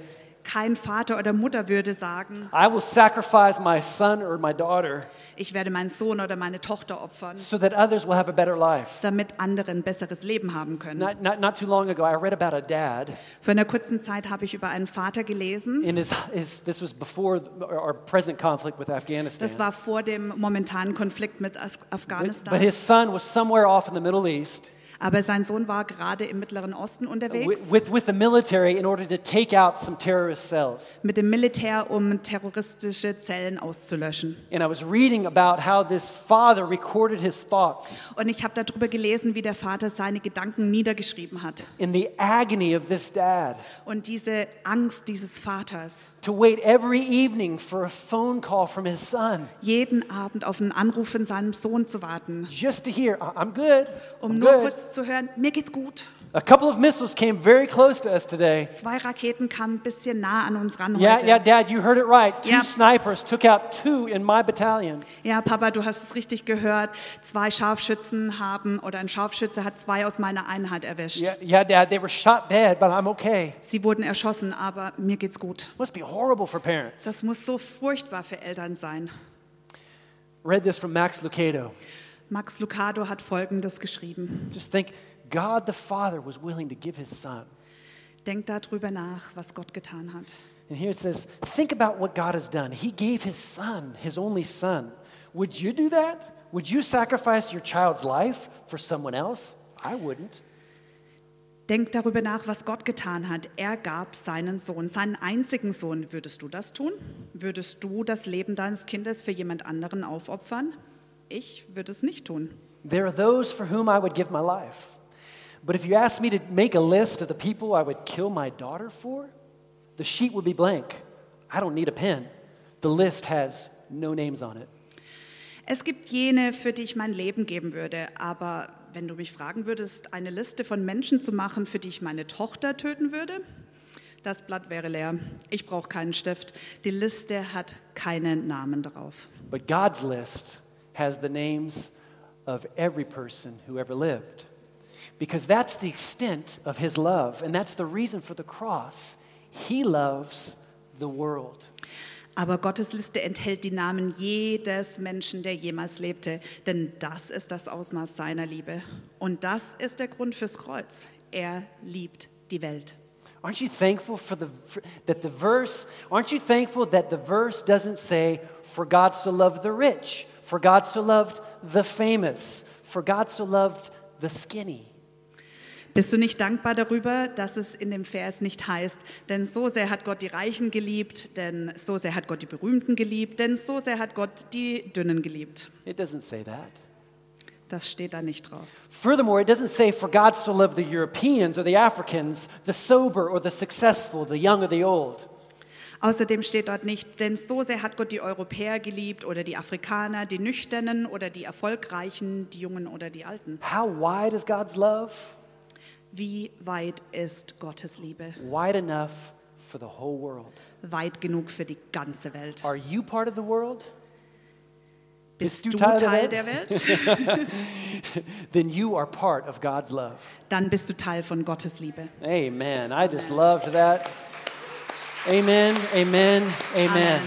Speaker 2: Kein Vater oder Mutter würde sagen,
Speaker 1: I will sacrifice my son or my daughter
Speaker 2: ich werde meinen Sohn oder meine Tochter opfern,
Speaker 1: so that others will have a better life.
Speaker 2: damit andere ein besseres Leben haben können.
Speaker 1: Not, not, not too long ago, I read about a dad.
Speaker 2: Vor einer kurzen Zeit habe ich über einen Vater gelesen.
Speaker 1: In his, his, this was before our present conflict with Afghanistan.
Speaker 2: Das war vor dem momentanen Konflikt mit As-
Speaker 1: but, but
Speaker 2: Afghanistan.
Speaker 1: his son was somewhere off in the Middle East,
Speaker 2: Aber sein Sohn war gerade im Mittleren Osten unterwegs
Speaker 1: with, with the military in order to take out some terrorist cells.
Speaker 2: mit dem Militär, um terroristische Zellen auszulöschen.
Speaker 1: And I was reading about how this father recorded his thoughts
Speaker 2: Und ich habe darüber gelesen, wie der Vater seine Gedanken niedergeschrieben hat.
Speaker 1: in the agony of this dad
Speaker 2: Und diese Angst dieses Vaters,
Speaker 1: to wait every evening for a phone call from his son
Speaker 2: jeden Abend auf einen Anruf von seinem Sohn zu warten,
Speaker 1: just to hear, "I- I'm good.
Speaker 2: um
Speaker 1: I'm
Speaker 2: nur
Speaker 1: good."
Speaker 2: kurz zu hören, mir geht's gut.
Speaker 1: A couple of missiles came very close to us today.
Speaker 2: Zwei Raketen kamen ein bisschen nah an uns ran
Speaker 1: Yeah,
Speaker 2: heute.
Speaker 1: yeah, Dad, you heard it right. Two
Speaker 2: Yep.
Speaker 1: snipers took out two in my battalion.
Speaker 2: Ja, Papa, du hast es richtig gehört. Zwei Scharfschützen haben oder ein Scharfschütze hat zwei aus meiner Einheit erwischt.
Speaker 1: Yeah, yeah, Dad, they were shot dead, but I'm okay.
Speaker 2: Sie wurden erschossen, aber mir geht's gut.
Speaker 1: Must be horrible for parents.
Speaker 2: Das muss so furchtbar für Eltern sein.
Speaker 1: Read this from Max Lucado.
Speaker 2: Max Lucado hat Folgendes geschrieben.
Speaker 1: Just think, God the Father was willing to give his son.
Speaker 2: Denkt darüber nach, was Gott getan hat.
Speaker 1: And here it says, think about what God has done. He gave his son, his only son. Would you do that? Would you sacrifice your child's life for someone else? I wouldn't.
Speaker 2: Denkt darüber nach, was Gott getan hat. Er gab seinen Sohn, seinen einzigen Sohn. Würdest du das tun? Würdest du das Leben deines Kindes für jemand anderen aufopfern? Ich würde es nicht tun.
Speaker 1: There are those for whom I would give my life. But if you asked me to make a list of the people I would kill my daughter for, the sheet would be blank. I don't need a pen. The list has no names on it.
Speaker 2: Es gibt jene, für die ich mein Leben geben würde, aber wenn du mich fragen würdest, eine Liste von Menschen zu machen, für die ich meine Tochter töten würde, das Blatt wäre leer. Ich brauche keinen Stift. Die Liste hat keinen Namen drauf.
Speaker 1: But God's list has the names of every person who ever lived. Because that's the extent of his love, and that's the reason for the cross. He loves the world.
Speaker 2: Aber Gottes Liste enthält die Namen jedes Menschen, der jemals lebte, denn das ist das Ausmaß seiner Liebe. Und das ist der Grund fürs Kreuz. Er liebt die Welt.
Speaker 1: Aren't you thankful for the that the verse? Aren't you thankful that the verse doesn't say, "For God so loved the rich, for God so loved the famous, for God so loved the skinny"?
Speaker 2: Bist du nicht dankbar darüber, dass es in dem Vers nicht heißt, denn so sehr hat Gott die Reichen geliebt, denn so sehr hat Gott die Berühmten geliebt, denn so sehr hat Gott die Dünnen geliebt.
Speaker 1: It doesn't say that.
Speaker 2: Das steht da nicht drauf.
Speaker 1: Furthermore, it doesn't say, "For God so loved the Europeans or the Africans, the sober or the successful, the young or the old."
Speaker 2: Außerdem steht dort nicht, denn so sehr hat Gott die Europäer geliebt oder die Afrikaner, die Nüchternen oder die Erfolgreichen, die Jungen oder die Alten.
Speaker 1: How wide is God's love?
Speaker 2: Wie weit ist Gottes Liebe?
Speaker 1: Wide enough for the whole world.
Speaker 2: Weit genug für die ganze Welt.
Speaker 1: Are you part of the world?
Speaker 2: Bist
Speaker 1: du
Speaker 2: du
Speaker 1: Teil
Speaker 2: Teil
Speaker 1: der
Speaker 2: der Welt?
Speaker 1: Then you are part of God's love.
Speaker 2: Dann bist du Teil von Gottes Liebe.
Speaker 1: Amen. I just loved that. Amen, amen, amen.
Speaker 2: Amen.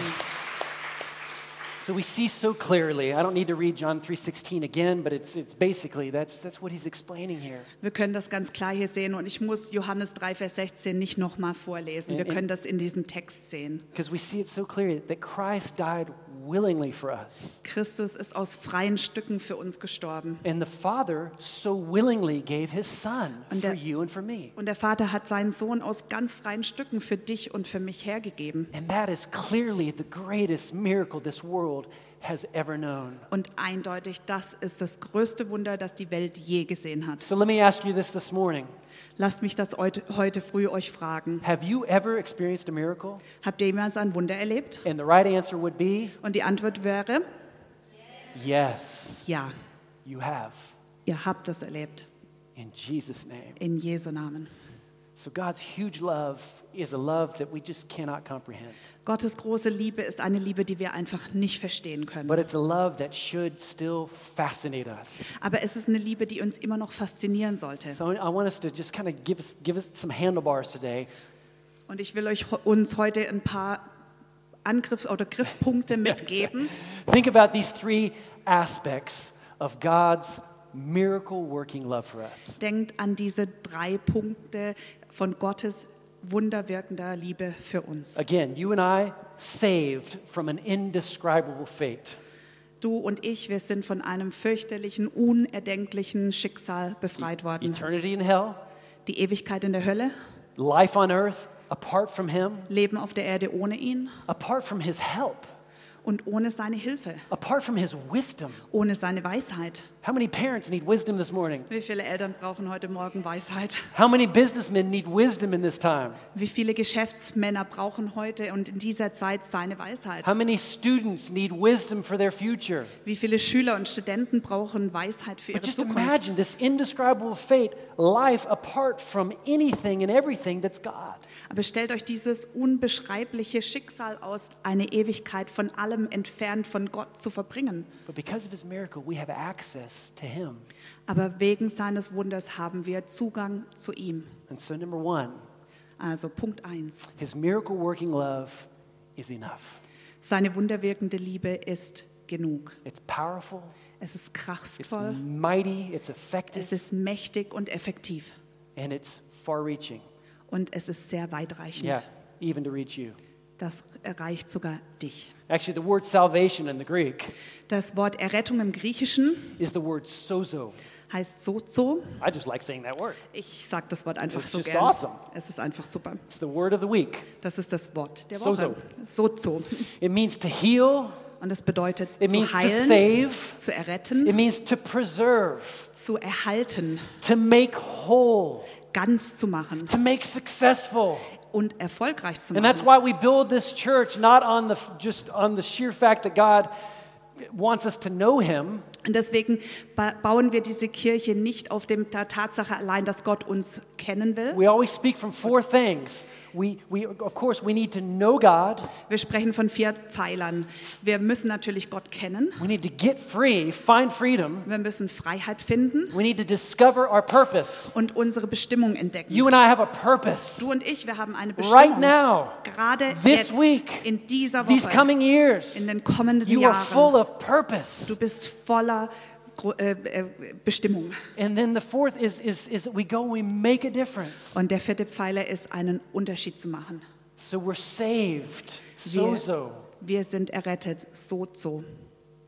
Speaker 1: So we see so clearly. I don't need to read John 3:16 again, but it's it's basically that's that's what he's explaining here.
Speaker 2: Wir können das ganz klar hier sehen und ich muss Johannes 3, Vers 16 nicht nochmal vorlesen. Wir können das in diesem Text sehen.
Speaker 1: Because we see it so clearly that Christ died willingly for us.
Speaker 2: Christus ist aus freien Stücken für uns gestorben.
Speaker 1: And the Father so willingly gave his son
Speaker 2: Und
Speaker 1: for
Speaker 2: der-
Speaker 1: you and for me.
Speaker 2: Und der Vater hat seinen Sohn aus ganz freien Stücken für dich und für mich hergegeben.
Speaker 1: And that is clearly the greatest miracle this world has ever known.
Speaker 2: Und eindeutig, das ist das größte Wunder, das die Welt je gesehen hat.
Speaker 1: So let me ask you this this morning.
Speaker 2: Lasst mich das heute, heute früh euch fragen.
Speaker 1: Have you ever experienced a miracle?
Speaker 2: Habt ihr jemals ein Wunder erlebt?
Speaker 1: And the right answer would be
Speaker 2: Und die Antwort wäre,
Speaker 1: yes,
Speaker 2: ja,
Speaker 1: you have.
Speaker 2: ihr habt das erlebt.
Speaker 1: In Jesus' name.
Speaker 2: In Jesu Namen.
Speaker 1: So God's huge love is a love that we just cannot comprehend.
Speaker 2: Gottes große Liebe ist eine Liebe, die wir einfach nicht verstehen können.
Speaker 1: But it's a love that should still fascinate us.
Speaker 2: Aber es ist eine Liebe, die uns immer noch faszinieren sollte.
Speaker 1: So I want us to just kind of give us, give us some handlebars today
Speaker 2: Und ich will euch uns heute ein paar Angriffs- oder Griffpunkte mitgeben.
Speaker 1: Think about these three aspects of God's miracle working love for us.
Speaker 2: Denkt an diese drei Punkte von Gottes wunderwirkender Liebe für uns.
Speaker 1: Again, you and I saved from an indescribable fate.
Speaker 2: Du und ich, wir sind von einem fürchterlichen, unerdenklichen Schicksal befreit worden.
Speaker 1: eternity in hell,
Speaker 2: Die Ewigkeit in der Hölle,
Speaker 1: life on earth apart from Him,
Speaker 2: Leben auf der Erde ohne ihn
Speaker 1: apart from His help,
Speaker 2: und ohne seine Hilfe,
Speaker 1: apart from His wisdom.
Speaker 2: ohne seine Weisheit.
Speaker 1: How many parents need wisdom this morning?
Speaker 2: Wie viele Eltern brauchen heute Morgen Weisheit?
Speaker 1: How many businessmen need wisdom in this time?
Speaker 2: Wie viele Geschäftsmänner brauchen heute und in dieser Zeit seine Weisheit?
Speaker 1: How many students need wisdom for their future?
Speaker 2: Wie viele Schüler und Studenten brauchen Weisheit für
Speaker 1: But
Speaker 2: ihre
Speaker 1: just
Speaker 2: Zukunft?
Speaker 1: imagine this indescribable fate, life apart from anything and everything that's God.
Speaker 2: Aber stellt euch dieses unbeschreibliche Schicksal aus, eine Ewigkeit von allem entfernt von Gott zu verbringen.
Speaker 1: But because of his miracle, we have access to him.
Speaker 2: Aber wegen seines Wunders haben wir Zugang zu ihm.
Speaker 1: And so, number one,
Speaker 2: Also Punkt 1.
Speaker 1: his miracle working love is enough.
Speaker 2: Seine wunderwirkende Liebe ist genug.
Speaker 1: It's powerful,
Speaker 2: Es ist
Speaker 1: it's
Speaker 2: kraftvoll,
Speaker 1: mighty, it's
Speaker 2: es
Speaker 1: effective,
Speaker 2: ist mächtig und effektiv.
Speaker 1: and it's far reaching.
Speaker 2: Und es ist sehr weitreichend.
Speaker 1: Yeah, even to reach you.
Speaker 2: Das erreicht sogar dich.
Speaker 1: Actually, the word salvation in the Greek
Speaker 2: Das Wort Errettung im Griechischen
Speaker 1: is the word sozo.
Speaker 2: heißt sozo.
Speaker 1: I just like saying that word.
Speaker 2: Ich sage das Wort einfach
Speaker 1: It's
Speaker 2: so
Speaker 1: just
Speaker 2: gern.
Speaker 1: awesome.
Speaker 2: Es ist einfach super.
Speaker 1: It's the word of the week.
Speaker 2: Das ist das Wort der
Speaker 1: Sozo.
Speaker 2: Woche. Sozo.
Speaker 1: It means to heal,
Speaker 2: Und das bedeutet
Speaker 1: it
Speaker 2: zu
Speaker 1: means to
Speaker 2: heilen,
Speaker 1: save,
Speaker 2: zu
Speaker 1: it
Speaker 2: erretten,
Speaker 1: means to preserve,
Speaker 2: zu erhalten,
Speaker 1: to make whole,
Speaker 2: ganz zu machen
Speaker 1: to make successful.
Speaker 2: Und erfolgreich zu
Speaker 1: And that's why we build this church not on the just on the sheer fact that God wants us to know him,
Speaker 2: Und deswegen ba bauen wir diese Kirche nicht auf dem, der Tatsache allein, dass Gott uns kennen will.
Speaker 1: we always speak from four things. We, we, of course, we need to know God.
Speaker 2: Wir sprechen von vier Pfeilern. Wir müssen natürlich Gott kennen.
Speaker 1: We need to get free, find freedom.
Speaker 2: Wir müssen Freiheit finden
Speaker 1: We need to discover our purpose.
Speaker 2: und unsere Bestimmung entdecken.
Speaker 1: You and I have a purpose.
Speaker 2: Du und ich, wir haben eine
Speaker 1: Right
Speaker 2: Bestimmung.
Speaker 1: now,
Speaker 2: Gerade
Speaker 1: this
Speaker 2: jetzt,
Speaker 1: week,
Speaker 2: in dieser
Speaker 1: these
Speaker 2: Woche,
Speaker 1: coming years,
Speaker 2: in den kommenden
Speaker 1: you are full
Speaker 2: Jahren.
Speaker 1: of purpose.
Speaker 2: Du bist voller Gro- äh, äh, Bestimmung.
Speaker 1: And then the fourth is, is, is that we go and we make a difference.
Speaker 2: Und der vierte Pfeiler ist, einen Unterschied zu machen.
Speaker 1: So we're saved,
Speaker 2: Wir,
Speaker 1: sozo,
Speaker 2: wir sind errettet, so, so,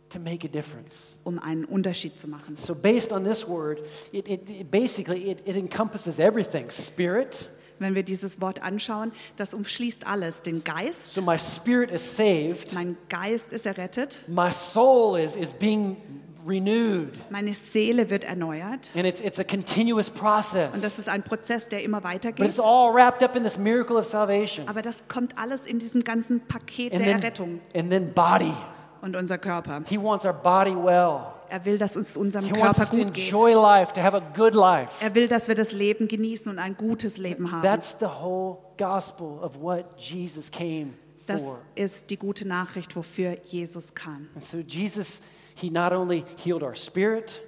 Speaker 1: to make a difference.
Speaker 2: um einen Unterschied zu machen.
Speaker 1: So based on this word, it, it, it basically it, it encompasses everything: spirit.
Speaker 2: Wenn wir dieses Wort anschauen, das umschließt alles. Den Geist,
Speaker 1: So my spirit is saved.
Speaker 2: mein Geist ist errettet,
Speaker 1: My soul is is being renewed,
Speaker 2: meine Seele wird erneuert.
Speaker 1: and it's it's a continuous
Speaker 2: Und das
Speaker 1: process.
Speaker 2: ist ein Prozess, der immer
Speaker 1: But
Speaker 2: weitergeht.
Speaker 1: it's all wrapped up in this miracle of salvation.
Speaker 2: Aber das kommt alles in diesem ganzen Paket
Speaker 1: And
Speaker 2: der
Speaker 1: then,
Speaker 2: Errettung
Speaker 1: and then body.
Speaker 2: und unser Körper.
Speaker 1: He wants our body well.
Speaker 2: Er will, dass es unserem
Speaker 1: He
Speaker 2: Körper gut geht.
Speaker 1: life, to have a good life.
Speaker 2: Er will, dass wir das Leben genießen und ein gutes Leben haben.
Speaker 1: That's the whole gospel of what Jesus came
Speaker 2: Das
Speaker 1: for.
Speaker 2: ist die gute Nachricht, wofür Jesus kam.
Speaker 1: And so Jesus, he not only healed our spirit,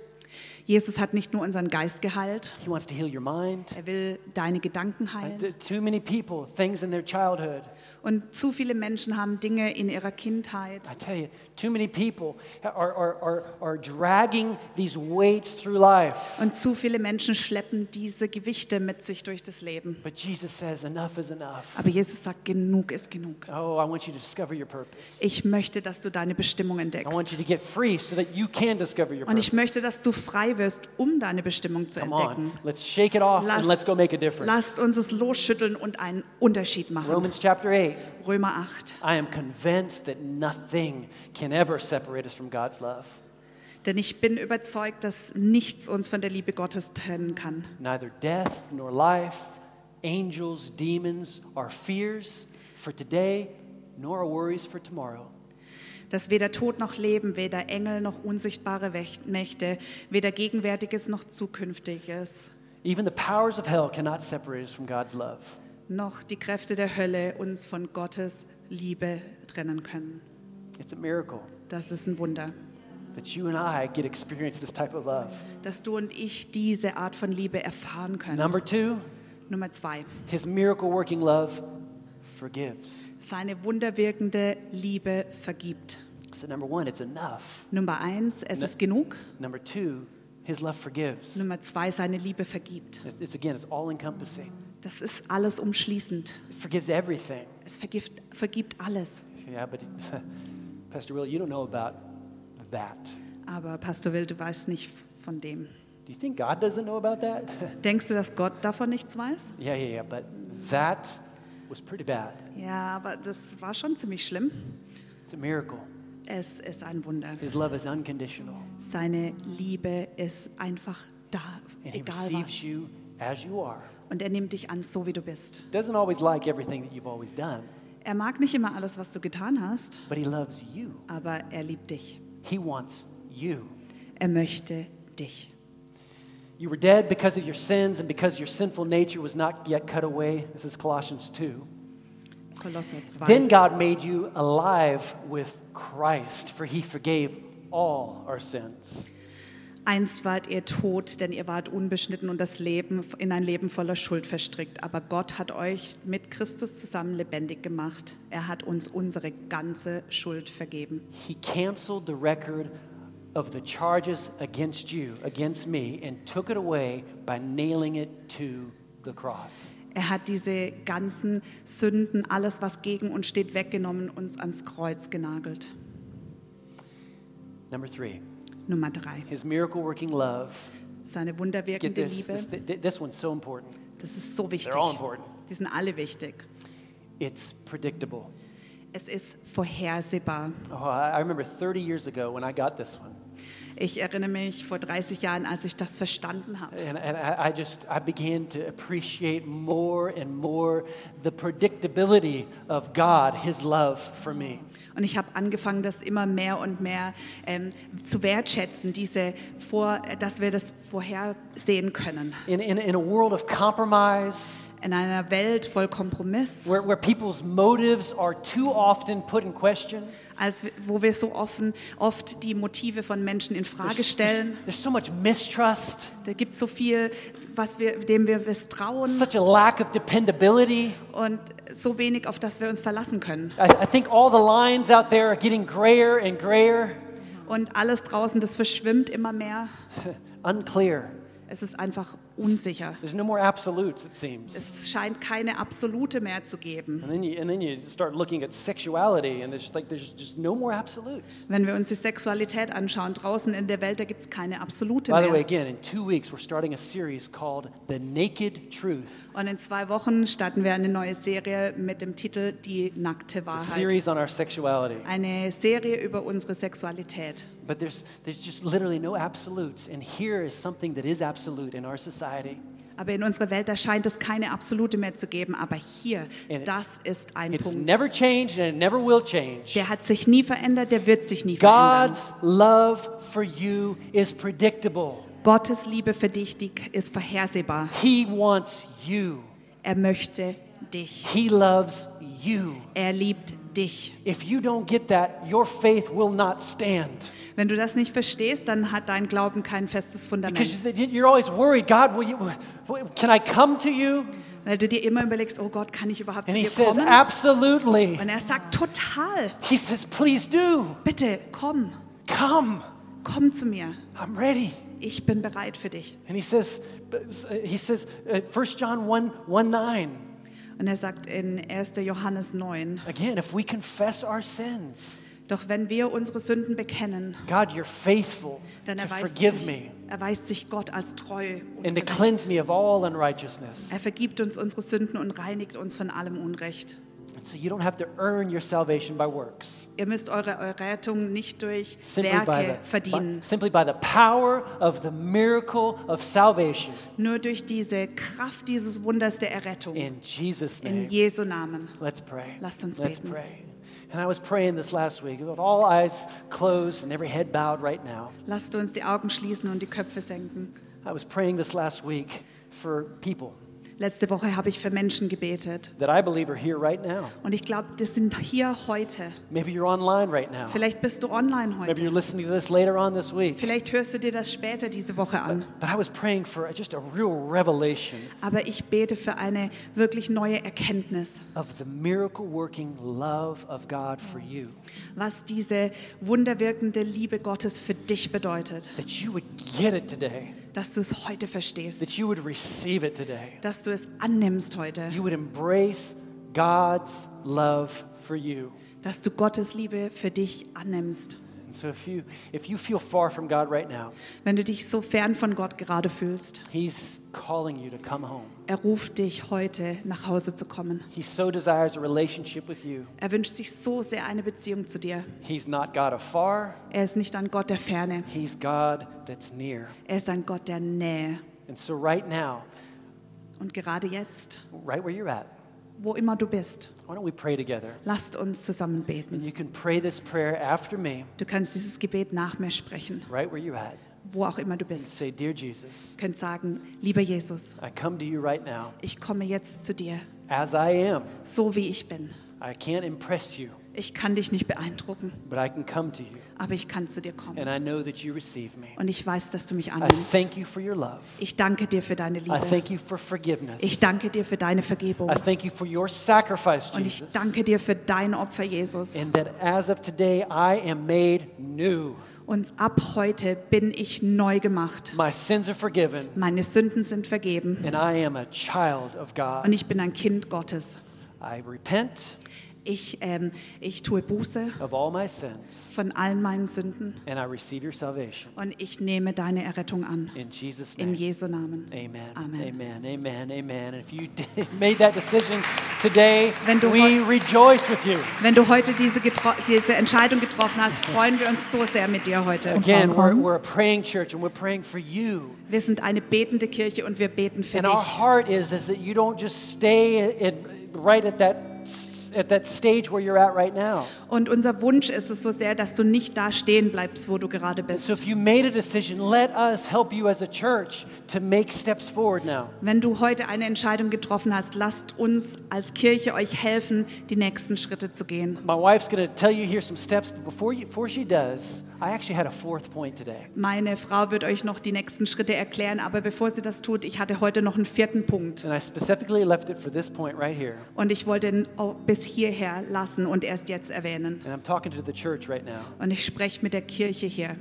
Speaker 2: Jesus hat nicht nur unseren Geist geheilt,
Speaker 1: he wants to heal your mind.
Speaker 2: er will deine Gedanken heilen.
Speaker 1: Too many people, things in their childhood.
Speaker 2: Und zu viele Menschen haben Dinge in ihrer Kindheit.
Speaker 1: I tell you, too many people are, are, are, are dragging these weights through life.
Speaker 2: Und zu viele Menschen schleppen diese Gewichte mit sich durch das Leben.
Speaker 1: But Jesus says, enough is enough.
Speaker 2: Aber Jesus sagt, genug ist genug.
Speaker 1: Oh, I want you to discover your purpose.
Speaker 2: Ich möchte, dass du deine Bestimmung
Speaker 1: I
Speaker 2: entdeckst.
Speaker 1: want you to get free so that you can discover your
Speaker 2: Und ich möchte, dass du frei wirst, um deine Bestimmung zu
Speaker 1: Come
Speaker 2: entdecken.
Speaker 1: on, let's shake it off
Speaker 2: Lass-
Speaker 1: and let's go make a difference.
Speaker 2: Lasst uns es losschütteln und einen Unterschied machen.
Speaker 1: Romans chapter 8.
Speaker 2: Römer 8.
Speaker 1: I am convinced that nothing can ever separate us from God's love.
Speaker 2: Denn ich bin überzeugt, dass nichts uns von der Liebe Gottes trennen kann.
Speaker 1: Neither death nor life, angels, demons, our fears for today, nor our worries for tomorrow.
Speaker 2: Dass weder Tod noch Leben, weder Engel noch unsichtbare Mächte, weder Gegenwärtiges noch Zukünftiges,
Speaker 1: Even the powers of hell cannot separate us from God's love.
Speaker 2: noch die Kräfte der Hölle uns von Gottes Liebe trennen können.
Speaker 1: It's a miracle
Speaker 2: Das ist ein Wunder,
Speaker 1: that you and I get experience this type of love.
Speaker 2: dass du und ich diese Art von Liebe erfahren können.
Speaker 1: Number two,
Speaker 2: Nummer zwei,
Speaker 1: his miracle working love forgives.
Speaker 2: seine wunderwirkende Liebe vergibt.
Speaker 1: So, number one, it's enough.
Speaker 2: Nummer eins, es
Speaker 1: Ne-
Speaker 2: ist genug.
Speaker 1: Number two, his love forgives.
Speaker 2: Nummer zwei, seine Liebe vergibt.
Speaker 1: It's, again, it's all encompassing.
Speaker 2: Das ist alles umschließend.
Speaker 1: It forgives everything.
Speaker 2: Es vergift, vergibt alles.
Speaker 1: Yeah, but Pastor Will, you don't know about that.
Speaker 2: Aber Pastor Will, du weißt nicht von dem.
Speaker 1: Do you think God doesn't know about that?
Speaker 2: Denkst du, dass Gott davon nichts weiß?
Speaker 1: yeah, yeah, yeah, but that was pretty bad.
Speaker 2: Ja, aber das war schon ziemlich schlimm.
Speaker 1: It's a miracle.
Speaker 2: Es ist ein Wunder.
Speaker 1: His love is unconditional,
Speaker 2: Seine Liebe ist einfach da,
Speaker 1: and He
Speaker 2: egal
Speaker 1: receives
Speaker 2: was.
Speaker 1: you as you are.
Speaker 2: Und er nimmt dich an, so wie du bist.
Speaker 1: Doesn't always like everything that you've always done,
Speaker 2: Er mag nicht immer alles, was du getan hast,
Speaker 1: but He loves you.
Speaker 2: aber er liebt dich.
Speaker 1: He wants you.
Speaker 2: Er möchte dich.
Speaker 1: You were dead because of your sins and because your sinful nature was not yet cut away. This is Colossians 2.
Speaker 2: Kolosser 2.
Speaker 1: Then God made you alive with Christ, for he forgave all our sins.
Speaker 2: Einst wart ihr tot, denn ihr wart unbeschnitten und das Leben in ein Leben voller Schuld verstrickt. Aber Gott hat euch mit Christus zusammen lebendig gemacht. Er hat uns unsere ganze Schuld vergeben.
Speaker 1: He canceled the record of the charges against you, against me, and took it away by nailing it to the cross.
Speaker 2: Er hat diese ganzen Sünden, alles, was gegen uns steht, weggenommen, uns ans Kreuz genagelt.
Speaker 1: Number three,
Speaker 2: Nummer drei.
Speaker 1: his miracle working love.
Speaker 2: Seine wunderwirkende
Speaker 1: this,
Speaker 2: Liebe.
Speaker 1: this, this one's so important.
Speaker 2: Das ist so wichtig.
Speaker 1: They're all important.
Speaker 2: Die sind alle wichtig.
Speaker 1: It's predictable.
Speaker 2: Es ist vorhersehbar.
Speaker 1: Oh, I remember 30 years ago when I got this one.
Speaker 2: Ich erinnere mich vor 30 Jahren, als ich das verstanden habe.
Speaker 1: And, and I, I just, I began to appreciate more and more the predictability of God, His love for me.
Speaker 2: Und ich habe angefangen, das immer mehr und mehr ähm, zu wertschätzen, diese vor, dass wir das vorhersehen können.
Speaker 1: In, in, in a world of compromise,
Speaker 2: In einer Welt voll Kompromiss,
Speaker 1: where, where people's motives are too often put in question,
Speaker 2: als wo wir so offen, oft die Motive von Menschen in Frage
Speaker 1: there's,
Speaker 2: stellen.
Speaker 1: there's so much mistrust,
Speaker 2: Da gibt es so viel, was wir, dem wir misstrauen
Speaker 1: such a lack of dependability.
Speaker 2: und so wenig, auf das wir uns verlassen können.
Speaker 1: I, I think all the lines out there are getting grayer and grayer,
Speaker 2: Und alles draußen, das verschwimmt immer mehr.
Speaker 1: unclear.
Speaker 2: Es ist einfach unsicher.
Speaker 1: There's no more absolutes, it seems.
Speaker 2: Es scheint keine Absolute mehr zu geben.
Speaker 1: And then you, and then you start looking at sexuality, and there's like there's just no more absolutes.
Speaker 2: Wenn wir uns die Sexualität anschauen, draußen in der Welt, da gibt es keine Absolute
Speaker 1: By the way,
Speaker 2: mehr.
Speaker 1: again, in two weeks, we're starting a series called The Naked Truth.
Speaker 2: Und in zwei Wochen starten wir eine neue Serie mit dem Titel Die nackte
Speaker 1: It's a
Speaker 2: Wahrheit.
Speaker 1: series on our sexuality.
Speaker 2: Eine Serie über unsere Sexualität.
Speaker 1: But there's, there's just literally no absolutes. And here is something that is absolute in our society.
Speaker 2: Aber in unserer Welt, da scheint es keine Absolute mehr zu geben. Aber hier,
Speaker 1: And it-
Speaker 2: das ist ein
Speaker 1: It's
Speaker 2: Punkt.
Speaker 1: never changed and it never will change.
Speaker 2: Der hat sich nie verändert, der wird sich nie verändern.
Speaker 1: God's love for you is predictable.
Speaker 2: Gottes Liebe für dich, die ist vorhersehbar.
Speaker 1: He wants you.
Speaker 2: Er möchte dich.
Speaker 1: He loves you.
Speaker 2: Er liebt dich.
Speaker 1: If you don't get that, your faith will not stand.
Speaker 2: Wenn du das nicht verstehst, dann hat dein Glauben kein festes Fundament.
Speaker 1: Because you're always worried, God, will you, can I come to you?
Speaker 2: Weil du dir immer überlegst, oh Gott, kann ich überhaupt
Speaker 1: And
Speaker 2: zu
Speaker 1: he
Speaker 2: dir
Speaker 1: says,
Speaker 2: kommen?
Speaker 1: absolutely.
Speaker 2: Und er sagt, total.
Speaker 1: He says, please do.
Speaker 2: Bitte, komm.
Speaker 1: Come.
Speaker 2: Komm zu mir.
Speaker 1: I'm ready.
Speaker 2: Ich bin bereit für dich.
Speaker 1: And he says, he says, uh, 1 John 1, 1 9,
Speaker 2: Und er sagt in 1. Johannes 9,
Speaker 1: again, if we confess our sins,
Speaker 2: doch wenn wir unsere Sünden bekennen,
Speaker 1: God, you're faithful
Speaker 2: dann
Speaker 1: to
Speaker 2: erweist
Speaker 1: forgive
Speaker 2: sich,
Speaker 1: me
Speaker 2: erweist sich Gott als treu und
Speaker 1: and to cleanse me of all unrighteousness.
Speaker 2: Er vergibt uns unsere Sünden und reinigt uns von allem Unrecht.
Speaker 1: So you don't have to earn your salvation by works.
Speaker 2: Ihr müsst eure Rettung nicht durch
Speaker 1: Simply by,
Speaker 2: Werke
Speaker 1: the, by,
Speaker 2: verdienen,
Speaker 1: simply by the power of the miracle of salvation.
Speaker 2: nur durch diese Kraft dieses Wunders der Errettung.
Speaker 1: In Jesus'
Speaker 2: In
Speaker 1: name.
Speaker 2: Jesu Namen.
Speaker 1: Let's pray.
Speaker 2: Lasst uns
Speaker 1: Let's
Speaker 2: beten.
Speaker 1: pray. And I was praying this last week with all eyes closed and every head bowed right now.
Speaker 2: Lasst uns die Augen schließen und die Köpfe senken.
Speaker 1: I was praying this last week for people
Speaker 2: Letzte Woche habe ich für Menschen gebetet.
Speaker 1: that I believe are here right now.
Speaker 2: Und ich glaube, das sind hier heute.
Speaker 1: Maybe you're online right now.
Speaker 2: Vielleicht bist du online
Speaker 1: Maybe
Speaker 2: heute.
Speaker 1: you're listening to this later on this week.
Speaker 2: Vielleicht hörst du dir das später diese Woche an.
Speaker 1: But I was praying for just a real revelation
Speaker 2: Aber ich bete für eine wirklich neue Erkenntnis,
Speaker 1: of the miracle working love of God for you.
Speaker 2: was diese wunderwirkende Liebe Gottes für dich bedeutet.
Speaker 1: That you would get it today,
Speaker 2: Dass du es heute verstehst.
Speaker 1: that you would receive it today.
Speaker 2: Dass du es annimmst heute.
Speaker 1: You would embrace God's love for you.
Speaker 2: Dass du Gottes Liebe für dich annimmst.
Speaker 1: And so if you if you feel far from God right now,
Speaker 2: Wenn du dich so fern von Gott gerade fühlst,
Speaker 1: He's calling you to come home.
Speaker 2: er ruft dich heute nach Hause zu kommen.
Speaker 1: He so desires a relationship with you.
Speaker 2: Er wünscht sich so sehr eine Beziehung zu dir.
Speaker 1: He's not God afar,
Speaker 2: Er ist nicht ein Gott der Ferne,
Speaker 1: He's God that's near.
Speaker 2: er ist ein Gott der Nähe.
Speaker 1: And so right now,
Speaker 2: Und gerade jetzt,
Speaker 1: right where you're at,
Speaker 2: wo immer du bist,
Speaker 1: why don't we pray together?
Speaker 2: lasst uns zusammen
Speaker 1: And
Speaker 2: beten.
Speaker 1: you can pray this prayer after me,
Speaker 2: Du kannst dieses Gebet nach mir sprechen,
Speaker 1: right where you're at.
Speaker 2: wo auch immer du bist.
Speaker 1: say, Dear Jesus,
Speaker 2: Du kannst sagen, lieber Jesus,
Speaker 1: I come to you right now
Speaker 2: ich komme jetzt zu dir,
Speaker 1: as I am.
Speaker 2: so wie ich bin.
Speaker 1: I can't impress you,
Speaker 2: Ich kann dich nicht beeindrucken,
Speaker 1: but I can come to you.
Speaker 2: aber ich kann zu dir kommen.
Speaker 1: And I know that you receive me.
Speaker 2: Und ich weiß, dass du mich
Speaker 1: I
Speaker 2: annimmst.
Speaker 1: thank you for your love.
Speaker 2: Ich danke dir für deine
Speaker 1: I
Speaker 2: Liebe.
Speaker 1: thank you for forgiveness.
Speaker 2: Ich danke dir für deine Vergebung.
Speaker 1: I thank you for your sacrifice,
Speaker 2: Und ich
Speaker 1: Jesus.
Speaker 2: danke dir für dein Opfer, Jesus.
Speaker 1: And that as of today, I am made new.
Speaker 2: Und ab heute bin ich neu gemacht.
Speaker 1: My sins are forgiven,
Speaker 2: Meine Sünden sind vergeben.
Speaker 1: and I am a child of
Speaker 2: Und ich bin ein Kind Gottes. Ich, ähm, ich tue Buße
Speaker 1: of all my sins,
Speaker 2: von allen meinen Sünden.
Speaker 1: and I receive your salvation.
Speaker 2: Und ich nehme deine Errettung an.
Speaker 1: In Jesus'
Speaker 2: In
Speaker 1: name.
Speaker 2: Jesu Namen.
Speaker 1: Amen.
Speaker 2: Amen.
Speaker 1: Amen. Amen. Amen. And if you made that decision today,
Speaker 2: Wenn du
Speaker 1: we rejoice with you.
Speaker 2: Wenn du heute diese, diese Entscheidung getroffen hast, freuen wir uns so sehr mit dir heute.
Speaker 1: Again, we're, we're a praying church and we're praying for you.
Speaker 2: Wir sind eine betende Kirche und wir beten für
Speaker 1: And our
Speaker 2: dich.
Speaker 1: heart is, is that you don't just stay in, right at that, at that stage where you're at right now.
Speaker 2: Und unser Wunsch ist es so sehr, dass du nicht da stehen bleibst, wo du gerade
Speaker 1: So
Speaker 2: bist.
Speaker 1: if you made a decision, let us help you as a church to make steps forward now.
Speaker 2: Wenn du heute eine Entscheidung getroffen hast, lasst uns als Kirche euch helfen, die nächsten Schritte zu gehen.
Speaker 1: My wife's going to tell you here some steps, but before, you, before she does, I actually had a fourth point today.
Speaker 2: Meine Frau wird euch noch die nächsten Schritte erklären, aber bevor sie das tut, ich hatte heute noch einen vierten Punkt.
Speaker 1: And I specifically left it for this point right here.
Speaker 2: Und ich wollte ihn bis hierher lassen und erst jetzt erwähnen.
Speaker 1: And I'm talking to the church right now.
Speaker 2: Und ich spreche mit der Kirche hier.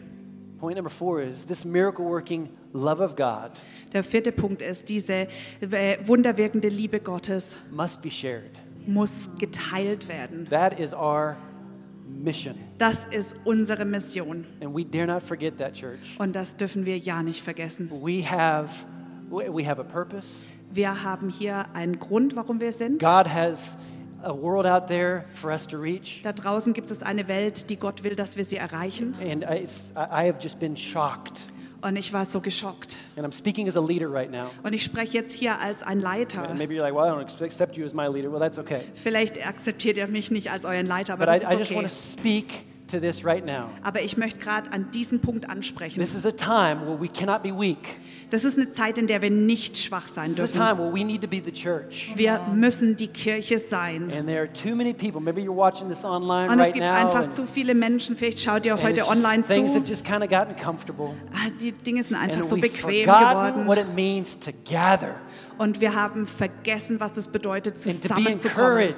Speaker 1: Point number four is this miracle working love of God
Speaker 2: Der vierte Punkt ist, diese äh, wunderwirkende Liebe Gottes
Speaker 1: must be shared.
Speaker 2: muss geteilt werden.
Speaker 1: That is our mission.
Speaker 2: Das ist unsere Mission.
Speaker 1: And we dare not forget that, church.
Speaker 2: Und das dürfen wir ja nicht vergessen.
Speaker 1: We have, we have a purpose.
Speaker 2: Wir haben hier einen Grund, warum wir sind.
Speaker 1: God has a world out there for us to reach.
Speaker 2: Da draußen gibt es eine Welt, die Gott will, dass wir sie erreichen.
Speaker 1: And I I have just been shocked.
Speaker 2: Und ich war so geschockt.
Speaker 1: And I'm speaking as a leader right now.
Speaker 2: Und ich spreche jetzt hier als ein Leiter.
Speaker 1: And maybe you're like, well, I don't accept you as my leader. Well, that's okay.
Speaker 2: Vielleicht akzeptiert ihr mich nicht als euren Leiter, aber
Speaker 1: But I,
Speaker 2: das
Speaker 1: I
Speaker 2: ist
Speaker 1: just want
Speaker 2: okay.
Speaker 1: to speak to this right now.
Speaker 2: Aber ich möchte gerade an diesen Punkt ansprechen.
Speaker 1: This is a time where we cannot be weak.
Speaker 2: Das ist eine Zeit, in der wir nicht schwach sein
Speaker 1: This is a
Speaker 2: dürfen.
Speaker 1: time where we need to be the church.
Speaker 2: Wir müssen die Kirche sein.
Speaker 1: And there are too many people. Maybe you're watching this online
Speaker 2: Und es
Speaker 1: right
Speaker 2: gibt
Speaker 1: now.
Speaker 2: einfach zu viele Menschen, vielleicht schaut ihr heute online
Speaker 1: Things
Speaker 2: zu.
Speaker 1: have just kind of gotten comfortable.
Speaker 2: Ah, Die Dinge sind einfach so bequem
Speaker 1: forgotten what
Speaker 2: geworden.
Speaker 1: it means to gather
Speaker 2: Und wir haben vergessen, was es bedeutet, zusammenzukommen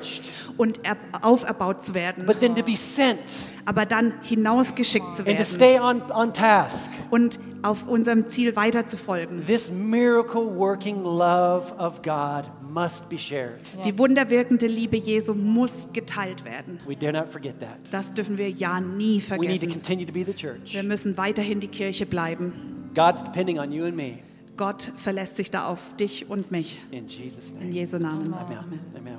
Speaker 2: und er- auferbaut zu werden.
Speaker 1: but then to be sent
Speaker 2: Aber dann hinausgeschickt zu
Speaker 1: and to
Speaker 2: werden
Speaker 1: stay on, on task.
Speaker 2: und auf unserem Ziel weiter zu folgen.
Speaker 1: This miracle working love of God must be shared.
Speaker 2: Die wunderwirkende Liebe Jesu muss geteilt werden.
Speaker 1: We dare not forget that.
Speaker 2: Das dürfen wir ja nie
Speaker 1: We need to
Speaker 2: vergessen.
Speaker 1: continue to be the church.
Speaker 2: Wir müssen weiterhin die Kirche bleiben.
Speaker 1: God's depending on you and me.
Speaker 2: Gott verlässt sich da auf dich und mich.
Speaker 1: In Jesus'
Speaker 2: In
Speaker 1: name.
Speaker 2: Jesu Namen.
Speaker 1: Amen.
Speaker 2: Amen.
Speaker 1: Amen.